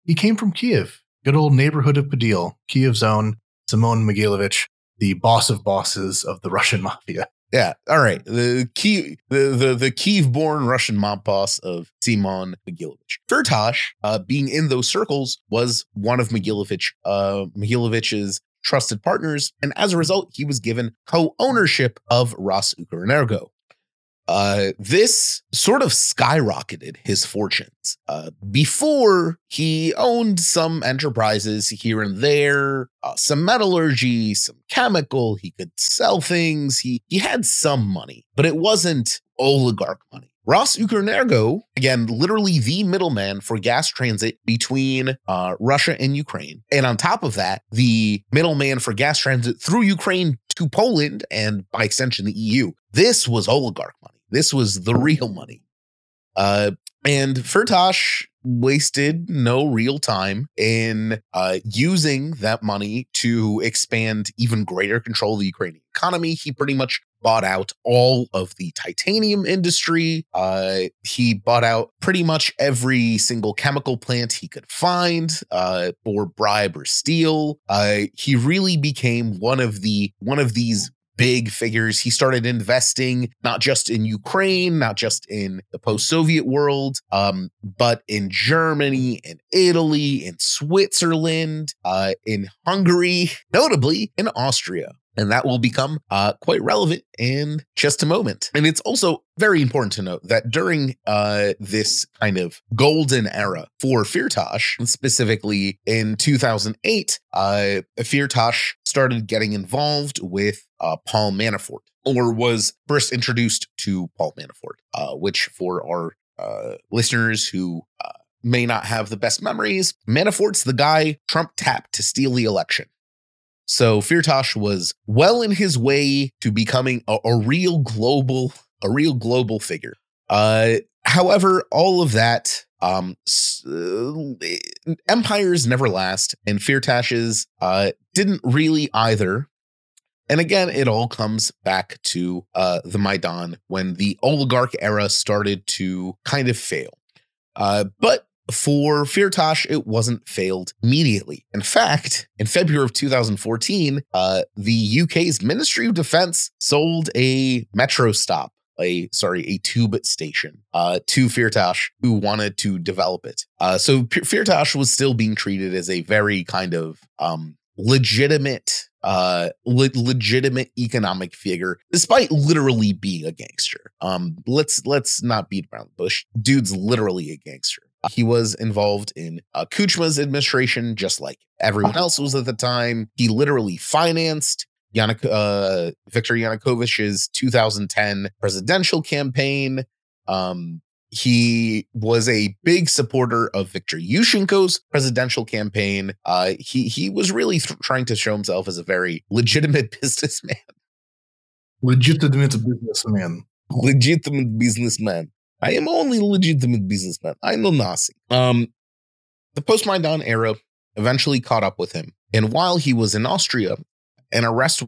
He came from Kiev, good old neighborhood of Podil, Kiev's own Simon Mogilevich, the boss of bosses of the Russian [LAUGHS] mafia. Yeah, all right. The Kiev, the the, the Kiev-born Russian mob boss of Simon Mogilevich. Firtash, uh, being in those circles, was one of Mogilevich, uh, Mogilevich's trusted partners, and as a result, he was given co-ownership of RosUkrEnergo. Uh, this sort of skyrocketed his fortunes. Uh, before he owned some enterprises here and there, uh, some metallurgy, some chemical. He could sell things. He he had some money, but it wasn't oligarch money. RosUkrEnergo, again, literally the middleman for gas transit between uh, Russia and Ukraine. And on top of that, the middleman for gas transit through Ukraine to Poland and by extension the EU. This was oligarch money. This was the real money. Uh, and Firtash wasted no real time in uh, using that money to expand even greater control of the Ukrainian economy. He pretty much bought out all of the titanium industry. Uh, he bought out pretty much every single chemical plant he could find uh, for bribe or steal. Uh, he really became one of the one of these big figures. He started investing not just in Ukraine, not just in the post Soviet world, um, but in Germany, in Italy, in Switzerland, uh, in Hungary, notably in Austria. And that will become uh, quite relevant in just a moment. And it's also very important to note that during uh, this kind of golden era for Firtash, specifically in 2008, uh, Firtash started getting involved with uh, Paul Manafort, or was first introduced to Paul Manafort, uh, which for our uh, listeners who uh, may not have the best memories, Manafort's the guy Trump tapped to steal the election. So Firtash was well in his way to becoming a, a real global, a real global figure. Uh, however, all of that um, uh, empires never last, and Firtash's uh, didn't really either. And again, it all comes back to uh, the Maidan when the oligarch era started to kind of fail. Uh, but for Firtash, it wasn't failed immediately. In fact, in February of 2014, uh, the UK's Ministry of Defense sold a metro stop a sorry a tube station uh, to Firtash who wanted to develop it. Uh, so P- Firtash was still being treated as a very kind of um, legitimate uh le- legitimate economic figure despite literally being a gangster um let's let's not beat around the bush dude's literally a gangster he was involved in uh, Kuchma's administration, just like everyone else was at the time. He literally financed Yanuk- uh, Viktor Yanukovych's 2010 presidential campaign. Um, he was a big supporter of Viktor Yushchenko's presidential campaign. Uh, he he was really th- trying to show himself as a very legitimate [LAUGHS] businessman. Legitimate businessman. Legitimate businessman. I am only a legitimate businessman. I know nothing. Um, the post Maidan era eventually caught up with him, and while he was in Austria, an arrest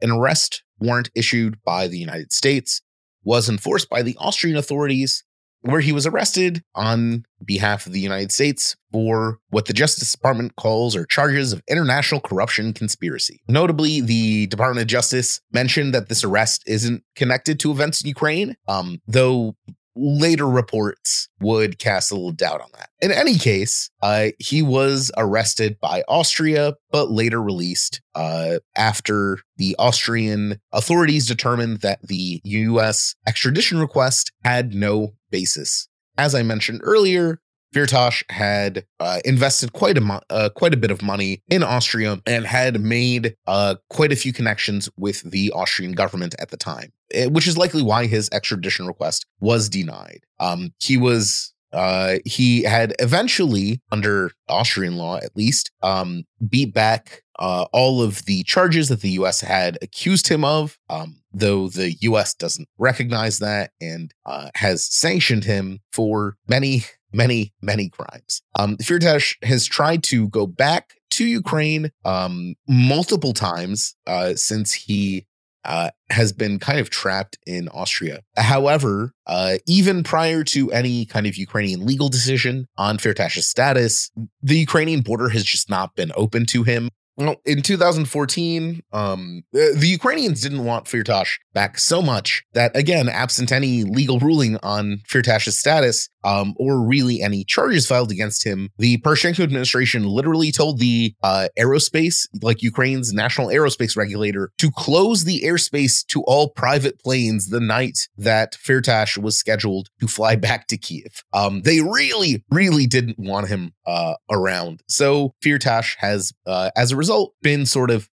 an arrest warrant issued by the United States was enforced by the Austrian authorities where he was arrested on behalf of the United States for what the Justice Department calls or charges of international corruption conspiracy. Notably, the Department of Justice mentioned that this arrest isn't connected to events in Ukraine, um, though later reports would cast a little doubt on that. In any case, uh, he was arrested by Austria, but later released uh, after the Austrian authorities determined that the U.S. extradition request had no basis. As I mentioned earlier, Firtash had uh, invested quite a mo- uh, quite a bit of money in Austria and had made uh, quite a few connections with the Austrian government at the time, eh, which is likely why his extradition request was denied. Um, he was uh, he had eventually, under Austrian law at least, um, beat back uh, all of the charges that the U.S. had accused him of. Um, though the U.S. doesn't recognize that and uh, has sanctioned him for many many, many crimes. Um, Firtash has tried to go back to Ukraine um, multiple times uh, since he uh, has been kind of trapped in Austria. However, uh, even prior to any kind of Ukrainian legal decision on Firtash's status, the Ukrainian border has just not been open to him. Well, in 2014, um, the, Ukrainians didn't want Firtash back so much that, again, absent any legal ruling on Firtash's status um, or really any charges filed against him, the Poroshenko administration literally told the uh, aerospace, like Ukraine's national aerospace regulator, to close the airspace to all private planes the night that Firtash was scheduled to fly [LAUGHS] back to Kiev. Um, they really, really didn't want him uh, around. So Firtash has, uh, as a result, been sort of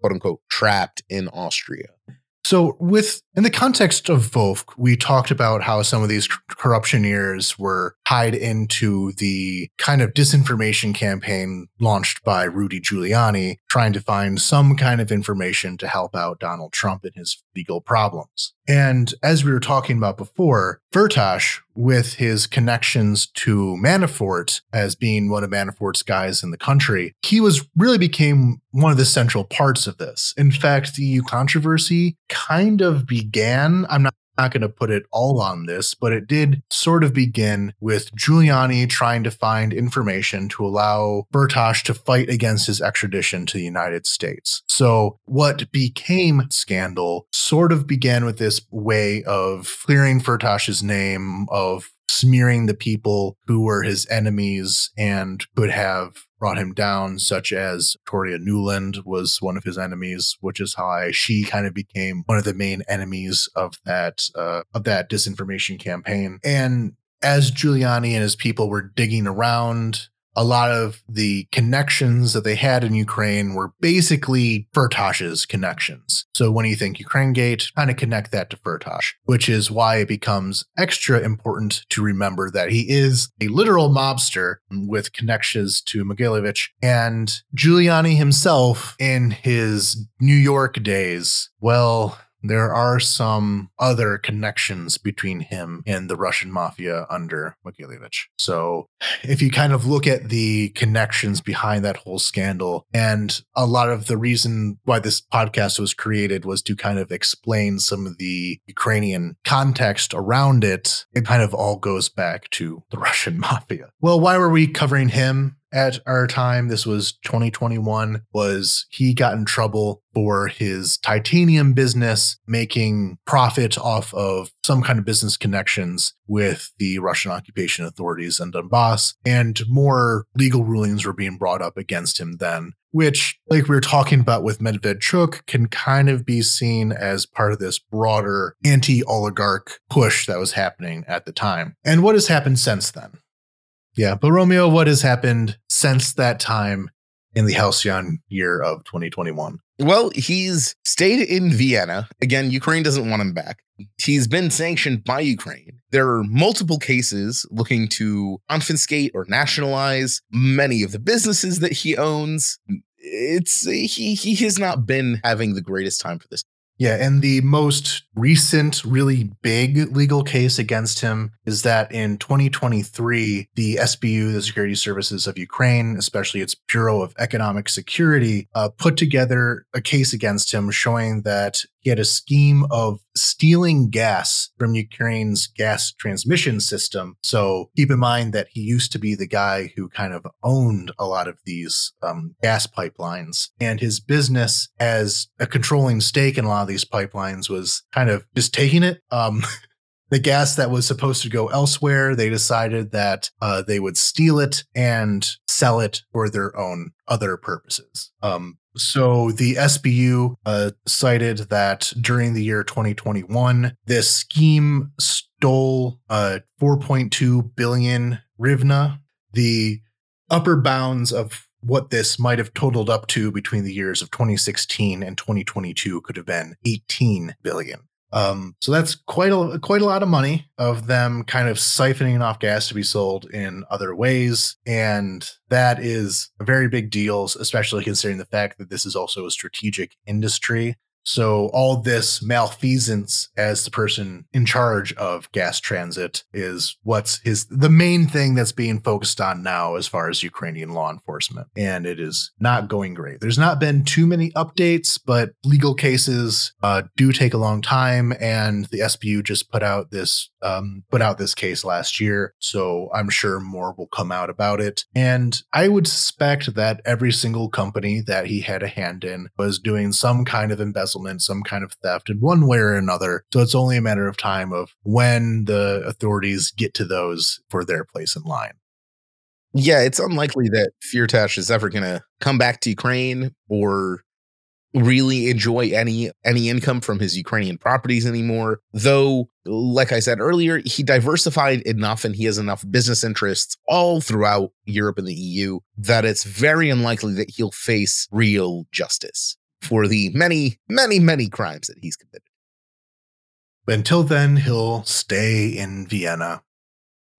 quote unquote trapped in Austria. So, with in the context of Vovk, we talked about how some of these corruptioneers were tied into the kind of disinformation campaign launched by Rudy Giuliani, trying to find some kind of information to help out Donald Trump in his legal problems. And as we were talking about before, Firtash, with his connections to Manafort as being one of Manafort's guys in the country, he was really became one of the central parts of this. In fact, the EU controversy kind of began. I'm not not going to put it all on this, but it did sort of begin with Giuliani trying to find information to allow Firtash to fight against his extradition to the United States. So what became scandal sort of began with this way of clearing Firtash's name, of smearing the people who were his enemies and could have brought him down, such as Toria Nuland was one of his enemies, which is how she kind of became one of the main enemies of that uh, of that disinformation campaign. And as Giuliani and his people were digging around a lot of the connections that they had in Ukraine were basically Firtash's connections. So when you think Ukraine Gate, kind of connect that to Firtash, which is why it becomes extra important to remember that he is a literal mobster with connections to Mogilevich and Giuliani himself in his New York days. Well, there are some other connections between him and the Russian mafia under Mogilevich. So if you kind of look at the connections behind that whole scandal, and a lot of the reason why this podcast was created was to kind of explain some of the Ukrainian context around it, it kind of all goes back to the [LAUGHS] Russian mafia. Well, why were we covering him? At our time this was 2021 was he got in trouble for his titanium business making profit off of some kind of business connections with the Russian occupation authorities in Donbass and more legal rulings were being brought up against him then which like we were talking about with Medvedchuk can kind of be seen as part of this broader anti-oligarch push that was happening at the time. And what has happened since then yeah, but Romeo, what has happened since that time in the halcyon year of 2021? Well, he's stayed in Vienna. Again, Ukraine doesn't want him back. He's been sanctioned by Ukraine. There are multiple cases looking to confiscate or nationalize many of the businesses that he owns. It's he he has not been having the greatest time for this. Yeah, and the most recent, really big legal case against him is that in 2023, the SBU, the Security Services of Ukraine, especially its Bureau of Economic Security, uh, put together a case against him showing that he had a scheme of stealing gas from Ukraine's gas transmission system. So keep in mind that he used to be the guy who kind of owned a lot of these um, gas pipelines. And his business as a controlling stake in a lot of these pipelines was kind of just taking it. Um, [LAUGHS] the gas that was supposed to go elsewhere, they decided that uh, they would steal it and sell it for their own other purposes. Um, so the SBU uh, cited that during the year 2021, this scheme stole uh, 4.2 billion hryvnia. The upper bounds of what this might have totaled up to between the years of 2016 and 2022 could have been 18 billion. Um, so that's quite a quite a lot of money of them kind of siphoning off gas to be sold in other ways, and that is a very big deal, especially considering the fact that this is also a strategic industry. So all this malfeasance as the person in charge of gas transit is what's his the main thing that's being focused on now as far as Ukrainian law enforcement. And it is not going great. There's not been too many updates, but legal cases uh, do take a long time. And the SBU just put out this um, put out this case last year. So I'm sure more will come out about it. And I would suspect that every single company that he had a hand in was doing some kind of embezzlement, some kind of theft in one way or another. So it's only a matter of time of when the authorities get to those for their place in line. Yeah, it's unlikely that Firtash is ever going to come back to Ukraine or really enjoy any any income from his Ukrainian properties anymore. Though, like I said earlier, he diversified enough and he has enough business interests all throughout Europe and the EU that it's very unlikely that he'll face real justice for the many, many, many crimes that he's committed. But Until then, he'll stay in Vienna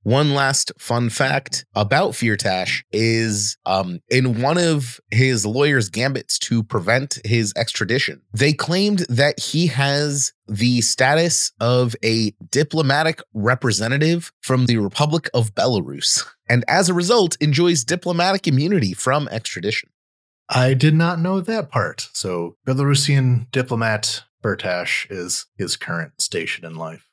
one last fun fact about Firtash is um, in one of his lawyer's gambits to prevent his extradition, they claimed that he has the status of a diplomatic representative from the Republic of Belarus, and as a result, enjoys diplomatic immunity from extradition. I did not know that part. So, Belarusian diplomat Firtash is his current station in life.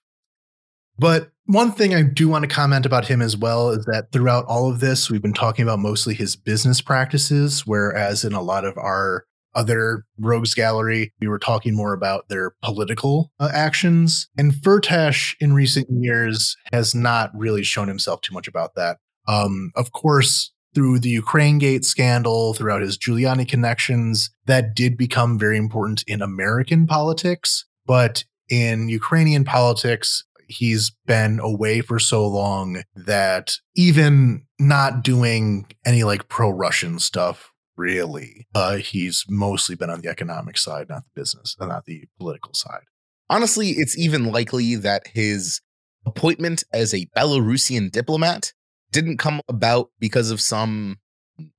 But one thing I do want to comment about him as well is that throughout all of this, we've been talking about mostly his business practices, whereas in a lot of our other rogues gallery, we were talking more about their political uh, actions. And Firtash in recent years has not really shown himself too much about that. Um, of course, through the Ukraine Gate scandal, throughout his Giuliani connections, that did become very important in American politics. But in Ukrainian politics, he's been away for so long that even not doing any like pro Russian stuff really, uh, he's mostly been on the economic side, not the business, uh, not the political side. Honestly, it's even likely that his appointment as a Belarusian diplomat didn't come about because of some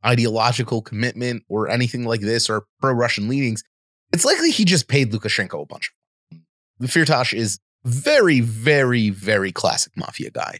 ideological commitment or anything like this or pro Russian leanings. It's likely he just paid Lukashenko a bunch. The Firtash is very, very, very classic mafia guy.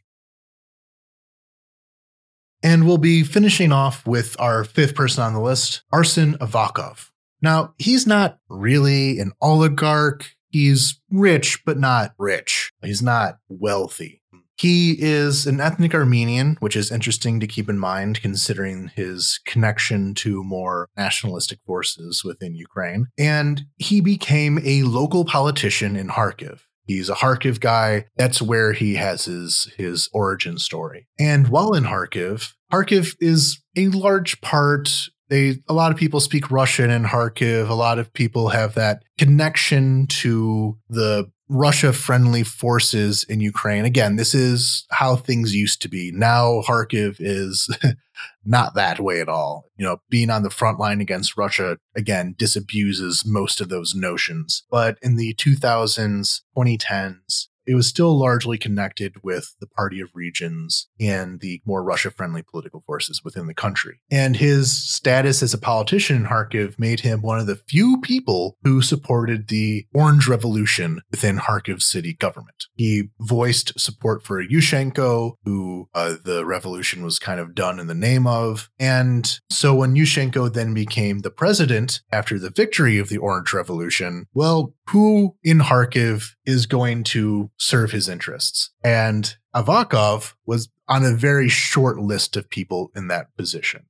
And we'll be finishing off with our fifth person on the list, Arsen Avakov. Now, he's not really an oligarch. He's rich, but not rich. He's not wealthy. He is an ethnic Armenian, which is interesting to keep in mind considering his connection to more nationalistic forces within Ukraine. And he became a local politician in Kharkiv. He's a Kharkiv guy. That's where he has his his origin story. And while in Kharkiv, Kharkiv is a large part they a lot of people speak Russian in Kharkiv. A lot of people have that connection to the Russia friendly forces in Ukraine. Again, this is how things used to be. Now Kharkiv is [LAUGHS] not that way at all. You know, being on the front line against Russia, again, disabuses most of those notions. But in the 2000s, 2010s, it was still largely connected with the Party of Regions and the more Russia friendly political forces within the country. And his status as a politician in Kharkiv made him one of the few people who supported the Orange Revolution within Kharkiv city government. He voiced support for Yushchenko, who uh, the revolution was kind of done in the name of. And so when Yushchenko then became the president after the victory of the Orange Revolution, well, who in Kharkiv is going to serve his interests? And Avakov was on a very short list of people in that position.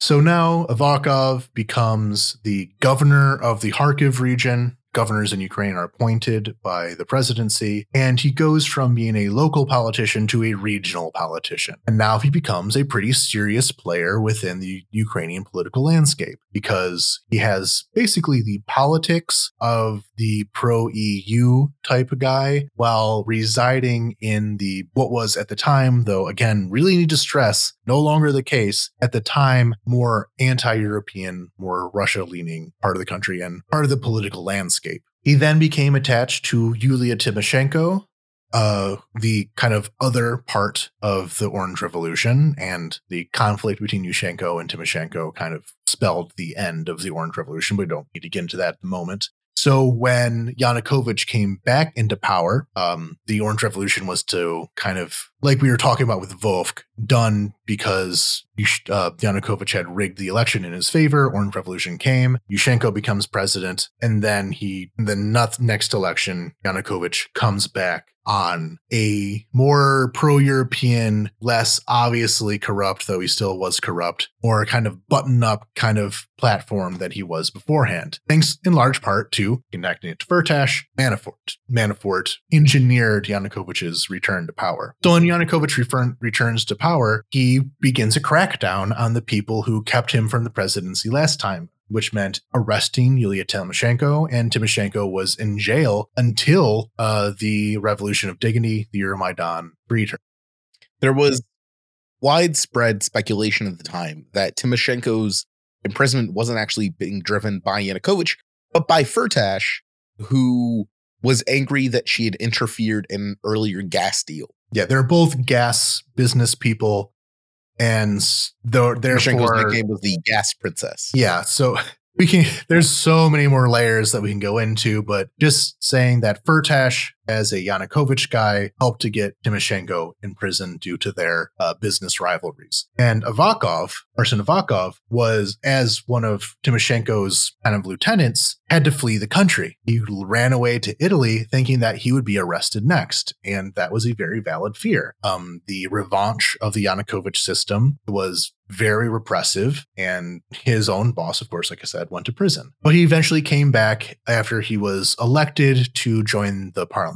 So now Avakov becomes the governor of the Kharkiv region governors in Ukraine are appointed by the presidency, and he goes from being a local politician to a regional politician. And now he becomes a pretty serious player within the Ukrainian political landscape because he has basically the politics of the pro EU type of guy while residing in the what was at the time, though, again, really need to stress, no longer the case, at the time, more anti European, more Russia leaning part of the country and part of the political landscape landscape. He then became attached to Yulia Tymoshenko, uh, the kind of other part of the Orange Revolution, and the conflict between Yushchenko and Tymoshenko kind of spelled the end of the Orange Revolution. We don't need to get into that at the moment. So when Yanukovych came back into power, um, the Orange Revolution was to kind of, like we were talking about with Vovk, done because uh, Yanukovych had rigged the election in his favor. Orange Revolution came. Yushchenko becomes president, and then he, the next election, Yanukovych comes back on a more pro European, less obviously corrupt, though he still was corrupt, or a kind of button up kind of platform that he was beforehand. Thanks in large part to connecting it to Firtash, Manafort. Manafort engineered Yanukovych's return to power. So when Yanukovych refer- returns to power, he begins a crackdown on the people who kept him from the presidency last time which meant arresting Yulia Tymoshenko, and Tymoshenko was in jail until uh, the Revolution of Dignity, the Euromaidan, freed her. There was widespread speculation at the time that Tymoshenko's imprisonment wasn't actually being driven by Yanukovych, but by Firtash, who was angry that she had interfered in an earlier gas deal. Yeah, they're both gas business people and though therefore nickname was the Gas Princess. Yeah, so [LAUGHS] we can. There's so many more layers that we can go into, but just saying that Firtash as a Yanukovych guy, helped to get Tymoshenko in prison due to their uh, business rivalries. And Avakov, Arsen Avakov, was, as one of Tymoshenko's kind of lieutenants, had to flee the country. He ran away to Italy thinking that he would be arrested next. And that was a very valid fear. Um, the revanche of the Yanukovych system was very repressive. And his own boss, of course, like I said, went to prison. But he eventually came back after he was elected to join the parliament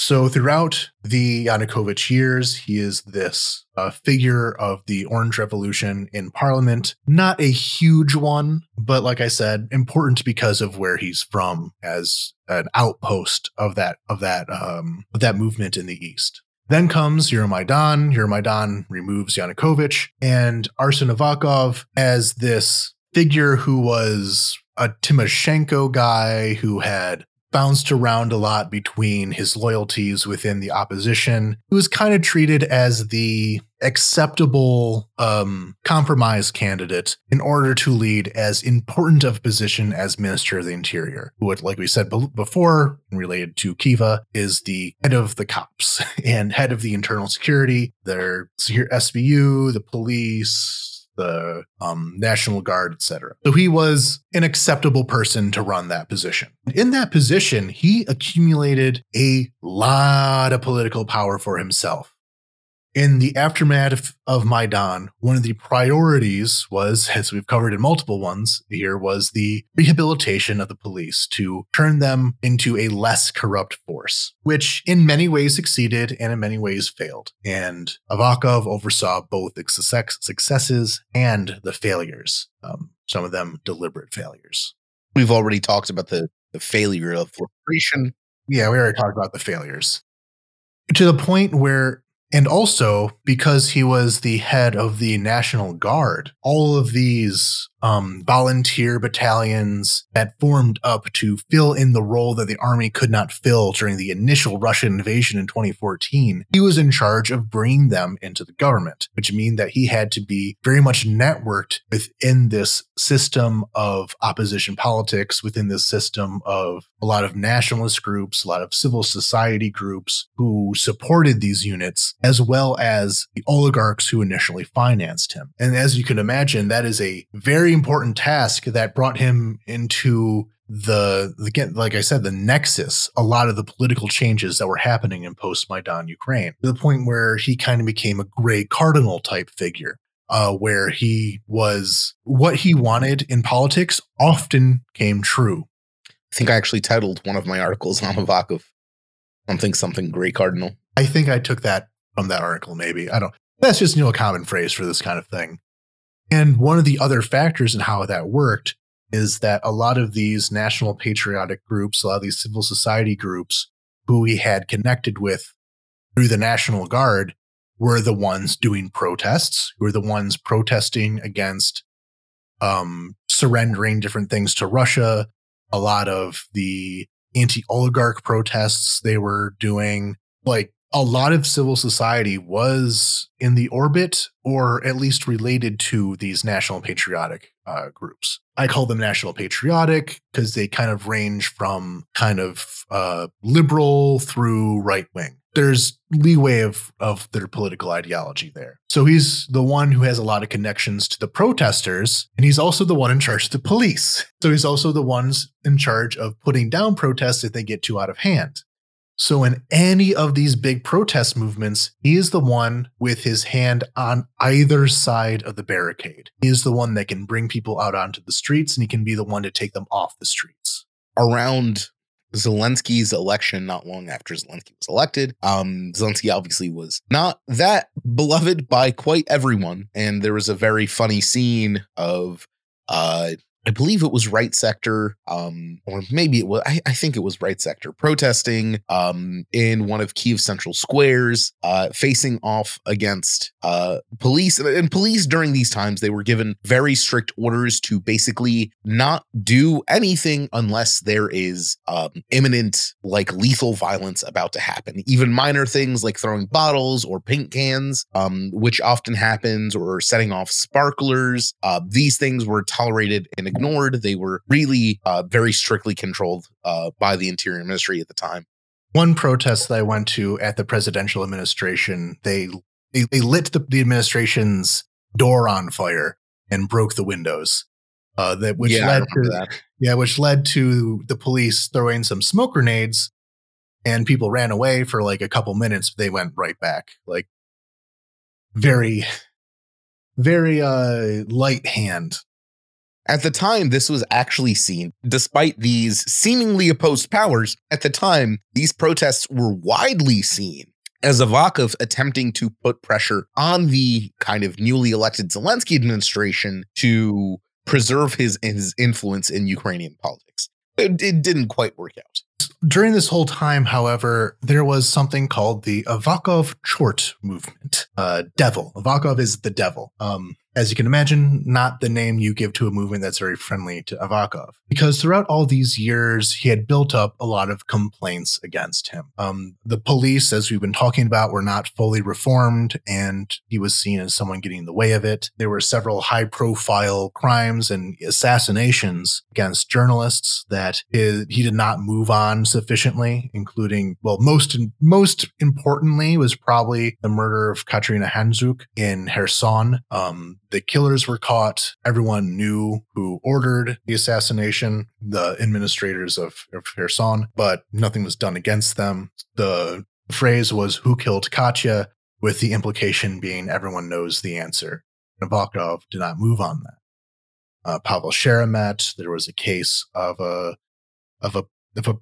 so throughout the Yanukovych years, he is this uh, figure of the Orange Revolution in Parliament. Not a huge one, but like I said, important because of where he's from as an outpost of that of that um, of that movement in the East. Then comes Euromaidan. Euromaidan removes Yanukovych and Arsen Avakov as this figure who was a Tymoshenko guy who had bounced around a lot between his loyalties within the opposition. He was kind of treated as the acceptable um, compromise candidate in order to lead as important of position as Minister of the Interior, who, like we said before, related to Kyva, is the head of the cops [LAUGHS] and head of the internal security, their SBU, the police, the um, National Guard, etc. So he was an acceptable person to run that position. In that position, he accumulated a lot of political power for himself. In the aftermath of Maidan, one of the priorities was, as we've covered in multiple ones here, was the rehabilitation of the police to turn them into a less corrupt force, which in many ways succeeded and in many ways failed. And Avakov oversaw both the successes and the failures, um, some of them deliberate failures. We've already talked about the, the failure of filtration. Yeah, we already talked about the failures. To the point where and also because he was the head of the National Guard, all of these um, volunteer battalions that formed up to fill in the role that the army could not fill during the initial Russian invasion in 2014. He was in charge of bringing them into the government, which means that he had to be very much networked within this system of opposition politics, within this system of a lot of nationalist groups, a lot of civil society groups who supported these units, as well as the oligarchs who initially financed him. And as you can imagine, that is a very very important task that brought him into the again, like I said, the nexus, a lot of the political changes that were happening in post Maidan Ukraine, to the point where he kind of became a gray cardinal type figure, uh, where he was what he wanted in politics often came true. I think I actually titled one of my articles on Avakov something something gray cardinal. I think I took that from that article, maybe. I don't that's just you know a common phrase for this kind of thing. And one of the other factors in how that worked is that a lot of these national patriotic groups, a lot of these civil society groups who he had connected with through the National Guard were the ones doing protests, who were the ones protesting against um, surrendering different things to Russia. A lot of the anti oligarch protests they were doing, like a lot of civil society was in the orbit or at least related to these national patriotic uh, groups. I call them national patriotic because they kind of range from kind of uh, liberal through right wing. There's leeway of, of their political ideology there. So he's the one who has a lot of connections to the protesters, and he's also the one in charge of the police. So he's also the ones in charge of putting down protests if they get too out of hand. So, in any of these big protest movements, he is the one with his hand on either side of the barricade. He is the one that can bring people out onto the streets and he can be the one to take them off the streets. Around Zelensky's election, not long after Zelensky was elected, um, Zelensky obviously was not that beloved by quite everyone. And there was a very funny scene of uh, I believe it was right sector, um, or maybe it was, I, I, think it was right sector protesting um, in one of Kiev central squares, uh, facing off against uh, police. And, and police during these times, they were given very strict orders to basically not do anything unless there is um, imminent, like lethal violence about to happen. Even minor things like throwing bottles or paint cans, um, which often happens, or setting off sparklers. Uh, these things were tolerated in ignored. They were really uh, very strictly controlled uh, by the Interior Ministry at the time. One protest that I went to at the presidential administration, they they, they lit the, the, administration's door on fire and broke the windows. Uh, that which yeah, led to that. yeah, which led to the police throwing some smoke grenades, and people ran away for like a couple minutes. They went right back, like very, very uh light hand at the time, this was actually seen, despite these seemingly opposed powers, at the time, these protests were widely seen as Avakov attempting to put pressure on the kind of newly elected Zelensky administration to preserve his, his influence in Ukrainian politics. It, it didn't quite work out. During this whole time, however, there was something called the Avakov Chort movement. Uh, devil. Avakov is the devil. Um, as you can imagine, not the name you give to a movement that's very friendly to Avakov. Because throughout all these years, he had built up a lot of complaints against him. Um, the police, as we've been talking about, were not fully reformed, and he was seen as someone getting in the way of it. There were several high profile crimes and assassinations against journalists that he, he did not move on sufficiently, including, well, most, most importantly was probably the murder of Katerina Handziuk in Kherson. Um, the killers were caught. Everyone knew who ordered the assassination, the administrators of, of Kherson, but nothing was done against them. The phrase was, Who killed Katya? with the implication being everyone knows the answer. Avakov did not move on that. Uh, Pavel Sheremet, there was a case of a of a of a,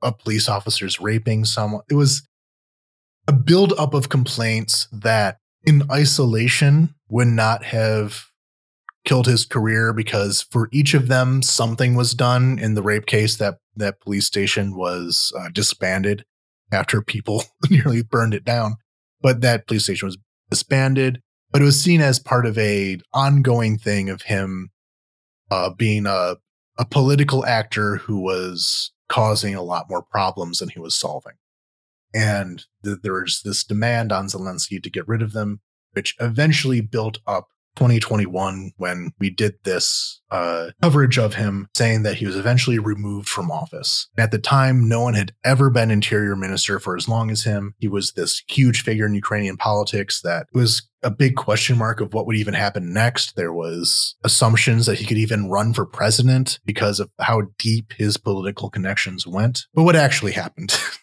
a police officers raping someone. It was a build up of complaints that in isolation would not have killed his career because for each of them something was done in the rape case that that police station was uh, disbanded after people [LAUGHS] nearly burned it down. But that police station was disbanded but it was seen as part of a ongoing thing of him uh, being a, a political actor who was causing a lot more problems than he was solving and th- there was this demand on Zelensky to get rid of them, which eventually built up 2021 when we did this uh, coverage of him saying that he was eventually removed from office. At the time, no one had ever been interior minister for as long as him. He was this huge figure in Ukrainian politics that was a big question mark of what would even happen next. There was assumptions that he could even run for president because of how deep his political connections went. But what actually happened? [LAUGHS]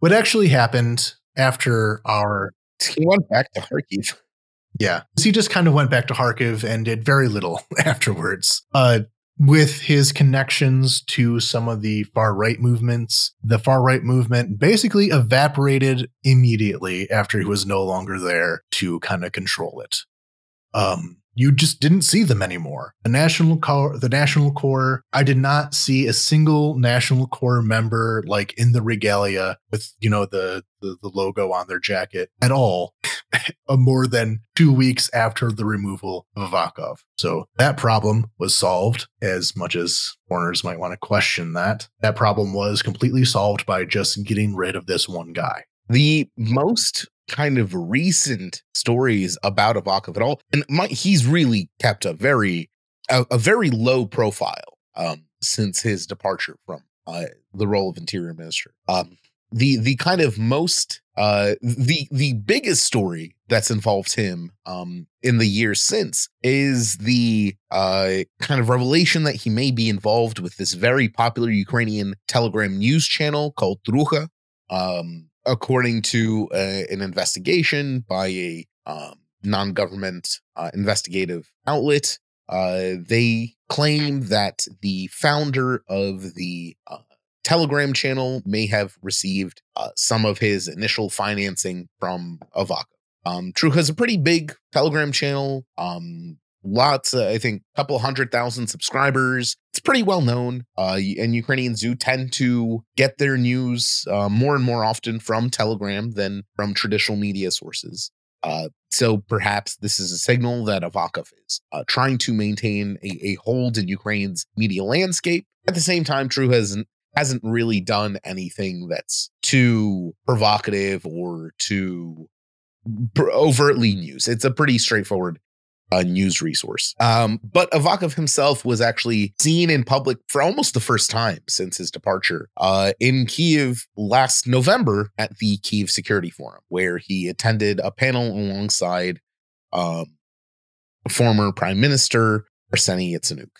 What actually happened after our. He went back to Kharkiv. Yeah. He just kind of went back to Kharkiv and did very little [LAUGHS] afterwards. Uh, with his connections to some of the far right movements, the far right movement basically evaporated immediately after he was no longer there to kind of control it. Um, you just didn't see them anymore. The national core, the national corps, I did not see a single national corps member like in the regalia with you know the the, the logo on their jacket at all. [LAUGHS] Uh, more than two weeks after the removal of Avakov. So that problem was solved, as much as foreigners might want to question that. That problem was completely solved by just getting rid of this one guy. The most kind of recent stories about Avakov at all, and my, he's really kept a very a, a very low profile um, since his departure from uh, the role of interior minister. Um, the the kind of most uh, the the biggest story that's involved him um, in the years since is the uh, kind of revelation that he may be involved with this very popular Ukrainian Telegram news channel called Trukha. Um, according to uh, an investigation by a um, non-government uh, investigative outlet, uh, they claim that the founder of the uh, Telegram channel may have received uh, some of his initial financing from Avakov. Um, True has a pretty big Telegram channel. Um, lots, uh, I think, a couple hundred thousand subscribers. It's pretty well known. Uh, and Ukrainians do tend to get their news uh, more and more often from Telegram than from traditional media sources. Uh, so perhaps this is a signal that Avakov is uh, trying to maintain a, a, hold in Ukraine's media landscape. At the same time, True hasn't hasn't really done anything that's too provocative or too overtly news. It's a pretty straightforward uh, news resource. Um, but Avakov himself was actually seen in public for almost the first time since his departure uh, in Kiev last November at the Kiev Security Forum, where he attended a panel alongside um, former Prime Minister Arseny Yatsenyuk.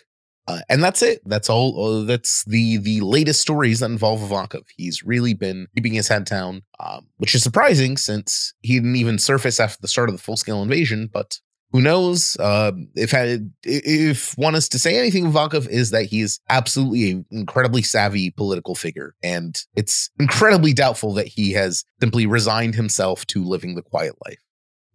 Uh, and that's it. That's all. Uh, that's the the latest stories that involve Avakov. He's really been keeping his head down, um, which is surprising since he didn't even surface after the start of the full scale invasion. But who knows? Uh, if I, if one is to say anything, Avakov is that he's absolutely an incredibly savvy political figure, and it's incredibly doubtful that he has simply resigned himself to living the quiet life.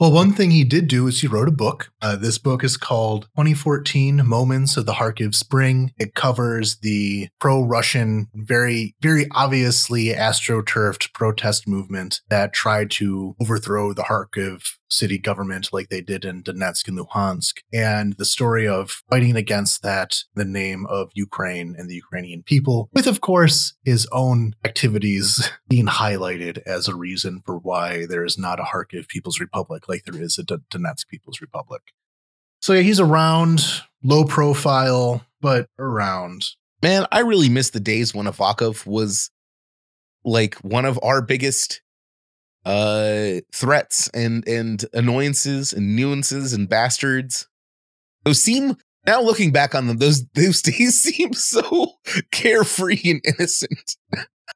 Well, one thing he did do is he wrote a book. Uh, this book is called 2014 Moments of the Kharkiv Spring. It covers the pro Russian, very, very obviously astroturfed protest movement that tried to overthrow the Kharkiv city government like they did in Donetsk and Luhansk, and the story of fighting against that the name of Ukraine and the Ukrainian people, with, of course, his own activities [LAUGHS] being highlighted as a reason for why there is not a Kharkiv People's Republic like there is a Donetsk People's Republic. So, yeah, he's around, low profile, but around. Man, I really miss the days when Avakov was like one of our biggest uh threats and and annoyances and nuances and bastards those seem now looking back on them those those [LAUGHS] days seem so [LAUGHS] carefree and innocent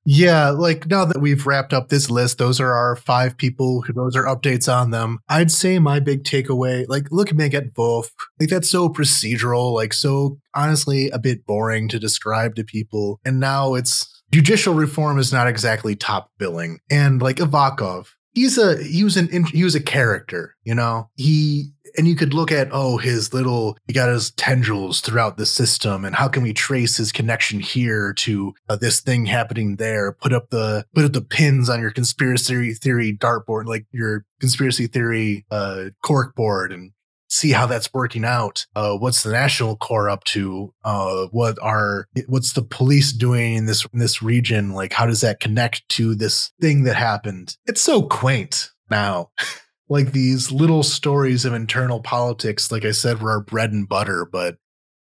yeah like now that we've wrapped up this list those are our five people who those are updates on them i'd say my big takeaway like look at at both like that's so procedural like so honestly a bit boring to describe to people and now it's judicial reform is not exactly top billing. And like Avakov, he's a he was an he was a character, you know. He and you could look at oh his little he got his tendrils throughout the system and how can we trace his connection here to uh, this thing happening there put up the put up the pins on your conspiracy theory dartboard like your conspiracy theory uh cork board and see how that's working out. Uh, what's the national corps up to? Uh, what are what's the police doing in this in this region? Like, how does that connect to this thing that happened? It's so quaint now. [LAUGHS] like these little stories of internal politics, like I said, were our bread and butter. But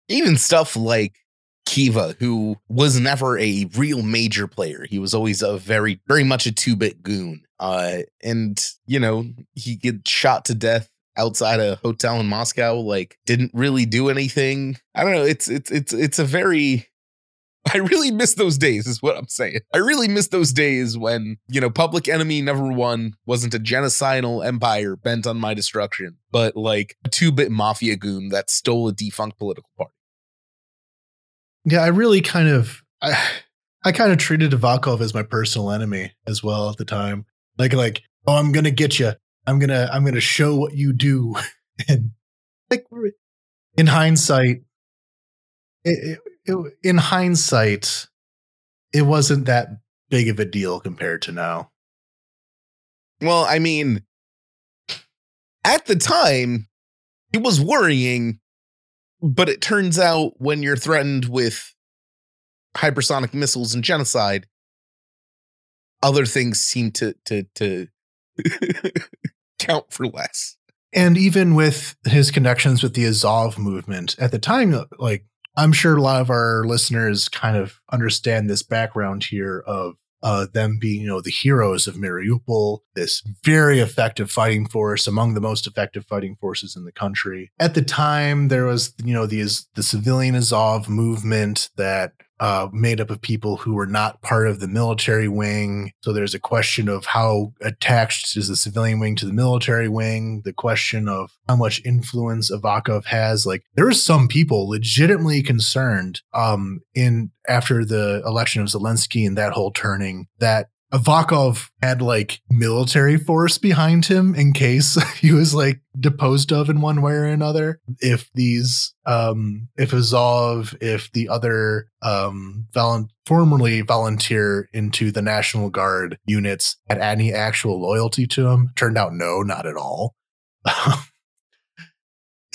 even stuff like Kyva, who was never a real major player. He was always a very, very much a two bit goon. Uh, and, you know, he gets shot to death outside a hotel in Moscow, like didn't really do anything. I don't know. It's it's it's it's a very [LAUGHS] I really miss those days, is what I'm saying. I really miss those days when, you know, Public Enemy Number One wasn't a genocidal empire bent on my destruction, but like a two bit mafia goon that stole a defunct political party. Yeah, I really kind of, I, I kind of treated Avakov as my personal enemy as well at the time. Like, like, oh, I'm gonna get you. I'm gonna I'm gonna show what you do. [LAUGHS] and like in hindsight, it, it, it, in hindsight, it wasn't that big of a deal compared to now. Well, I mean, at the time, it was worrying, but it turns out when you're threatened with hypersonic missiles and genocide, other things seem to to to [LAUGHS] count for less. And even with his connections with the Azov movement at the time, like I'm sure a lot of our listeners kind of understand this background here of uh, them being, you know, the heroes of Mariupol, this very effective fighting force, among the most effective fighting forces in the country. At the time, there was, you know, the the civilian Azov movement that uh, made up of people who were not part of the military wing. So there's a question of how attached is the civilian wing to the military wing. The question of how much influence Avakov has. Like there are some people legitimately concerned um, in after the election of Zelensky and that whole turning that Avakov had like military force behind him in case [LAUGHS] he was like deposed of in one way or another. If these, um, if Azov, if the other, um, volu- formerly volunteer into the National Guard units had any actual loyalty to him, turned out no, not at all. [LAUGHS]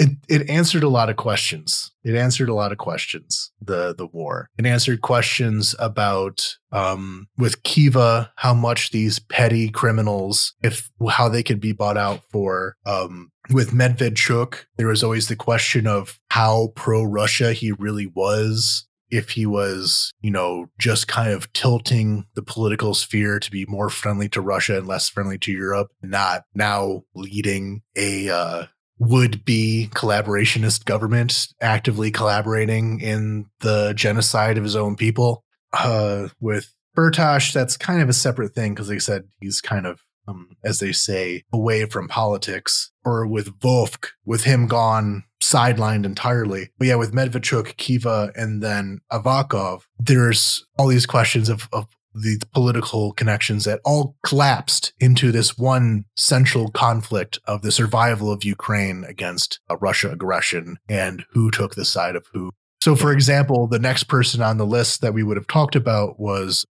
it it answered a lot of questions. It answered a lot of questions. The the war. It answered questions about um, with Kyva how much these petty criminals, if how they could be bought out for. Um, with Medvedchuk, there was always the question of how pro Russia he really was. If he was, you know, just kind of tilting the political sphere to be more friendly to Russia and less friendly to Europe, not now leading a uh, would be collaborationist government actively collaborating in the genocide of his own people. Uh, with Firtash, that's kind of a separate thing because they said he's kind of, um, as they say, away from politics. Or with Vovk, with him gone, sidelined entirely. But yeah, with Medvedchuk, Kyva, and then Avakov, there's all these questions of, of the political connections that all collapsed into this one central conflict of the survival of Ukraine against a Russia aggression and who took the side of who. So, for example, the next person on the list that we would have talked about was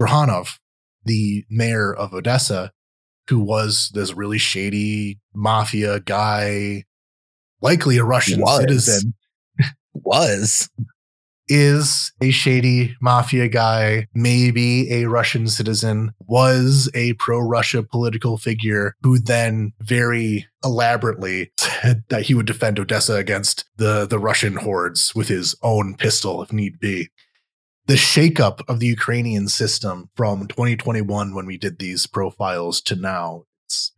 Trukhanov, the mayor of Odessa, who was this really shady mafia guy, likely a Russian Was. citizen Was is a shady mafia guy, maybe a Russian citizen, was a pro Russia political figure who then very elaborately said that he would defend Odessa against the, the Russian hordes with his own pistol if need be. The shakeup of the Ukrainian system from 2021, when we did these profiles, to now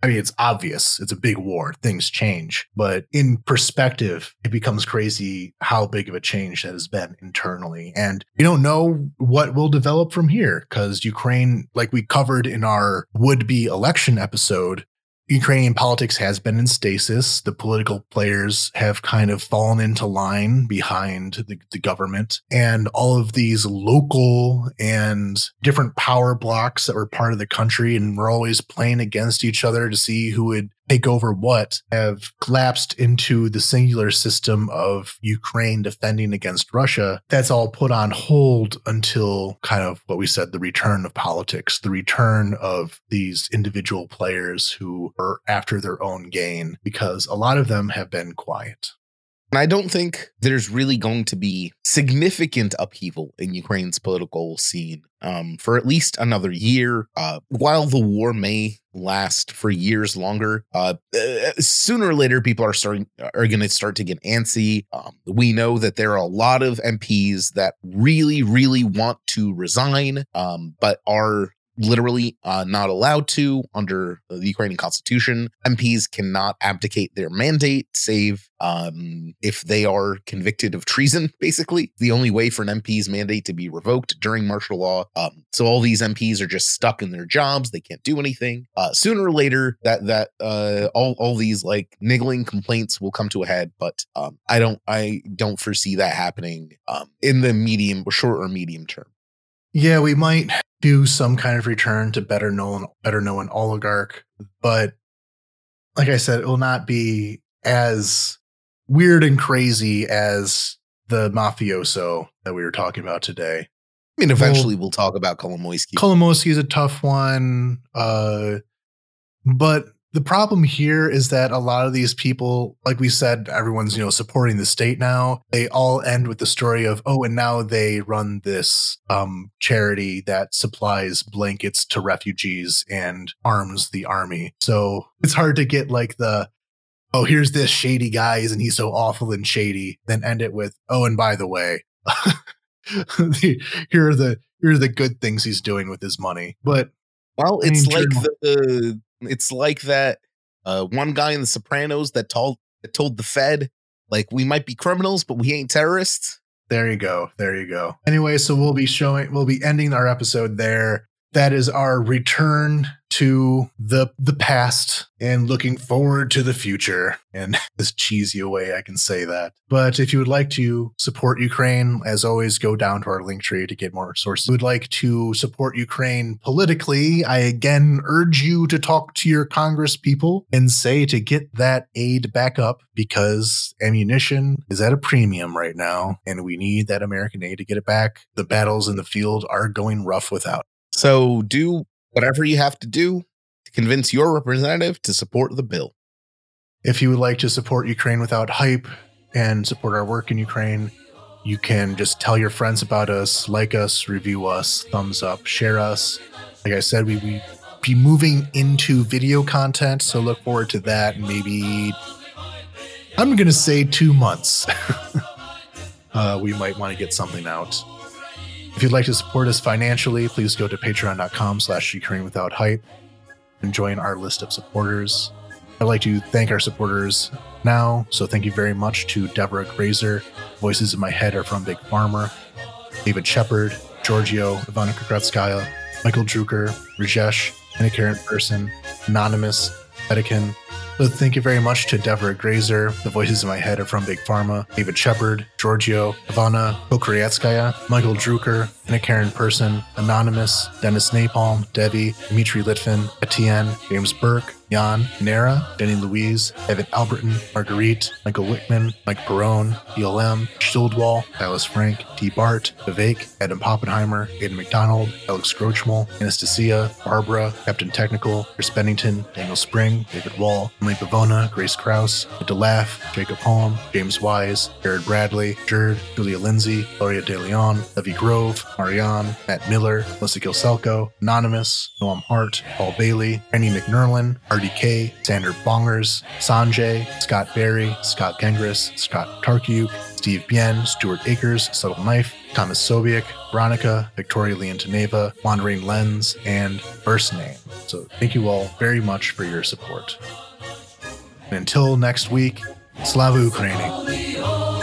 I mean, it's obvious. It's a big war. Things change. But in perspective, it becomes crazy how big of a change that has been internally. And we don't know what will develop from here because Ukraine, like we covered in our would be election episode, Ukrainian politics has been in stasis. The political players have kind of fallen into line behind the, the, government. And all of these local and different power blocks that were part of the country and were always playing against each other to see who would take over what have collapsed into the singular system of Ukraine defending against Russia. That's all put on hold until kind of what we said the return of politics, the return of these individual players who are after their own gain, because a lot of them have been quiet. And I don't think there's really going to be significant upheaval in Ukraine's political scene um, for at least another year. Uh, while the war may last for years longer, uh, uh, sooner or later people are starting are going to start to get antsy. Um, we know that there are a lot of MPs that really, really want to resign, um, but are literally uh, not allowed to under the Ukrainian constitution. MPs cannot abdicate their mandate, save um, if they are convicted of treason, [LAUGHS] basically. The only way for an MP's mandate to be revoked during martial law. Um, so all these MPs are just stuck in their jobs. They can't do anything. Uh, sooner or later, that that uh, all all these like niggling complaints will come to a head. But um, I don't I don't foresee that happening um, in the medium, short or medium term. Yeah, we might do some kind of return to better known better known oligarch, but like I said, it will not be as weird and crazy as the mafioso that we were talking about today. I mean, eventually we'll, we'll talk about Kolomoisky. Kolomoisky is a tough one, uh, but the problem here is that a lot of these people, like we said, everyone's, you know, supporting the state now. They all end with the story of, oh, and now they run this um, charity that supplies blankets to refugees and arms the army. So it's hard to get like the, oh, here's this shady guy, and he's so awful and shady, then end it with, oh, and by the way, the, [LAUGHS] here are the here are the good things he's doing with his money. But well, it's like the it's like that uh, one guy in The Sopranos that told that told the Fed like we might be criminals, but we ain't terrorists. There you go. There you go. Anyway, so we'll be showing we'll be ending our episode there that is our return to the the past and looking forward to the future in this [LAUGHS] cheesy a way I can say that. But if you would like to support Ukraine, as always, go down to our link tree to get more sources. If you would like to support Ukraine politically, I again urge you to talk to your Congress people and say to get that aid back up because ammunition is at a premium right now and we need that American aid to get it back. The battles in the field are going rough without. So do whatever you have to do to convince your representative to support the bill. If you would like to support Ukraine without hype and support our work in Ukraine, you can just tell your friends about us, like us, review us, thumbs up, share us. Like I said, we, we be moving into video content, so look forward to that. Maybe I'm to say two months. [LAUGHS] uh, we might want to get something out. If you'd like to support us financially, please go to patreon.com slash without hype and join our list of supporters. I'd like to thank our supporters now. So thank you very much to Deborah Grazer. Voices in my head are from Big Farmer, David Shepard, Giorgio, Ivana Kukretskaya, Michael Drucker, Rajesh, and a current person, Anonymous, Etikin, so thank you very much to Deborah Grazer. The voices in my head are from Big Pharma, David Shepard, Giorgio, Ivana Pokryatskaya, Michael Drucker, Anna Karen Person, Anonymous, Dennis Napalm, Debbie, Dimitri Litvin, Etienne, James Burke, Jan, Nera, Denny Louise, Evan Alberton, Marguerite, Michael Wickman, Mike Perone, ELM, Schildwall, Alice Frank, T. Bart, Vivek, Adam Poppenheimer, Aiden McDonald, Alex Grochmal, Anastasia, Barbara, Captain Technical, Chris Bennington, Daniel Spring, David Wall, Emily Pavona, Grace Kraus, Laugh, Jacob Holm, James Wise, Jared Bradley, Jerd, Julia Lindsay, Gloria De Leon, Levy Grove, Marianne, Matt Miller, Melissa Gilselko, Anonymous, Noam Hart, Paul Bailey, Randy McNerlin, RDK, Sander Bongers, Sanjay, Scott Berry, Scott Gengris, Scott Tarkiuk, Steve Bien, Stuart Akers, Subtle Knife, Thomas Sobiek, Veronica, Victoria Leontaneva, Wandering Lens, and First Name. So thank you all very much for your support. And until next week, Slava Ukraini.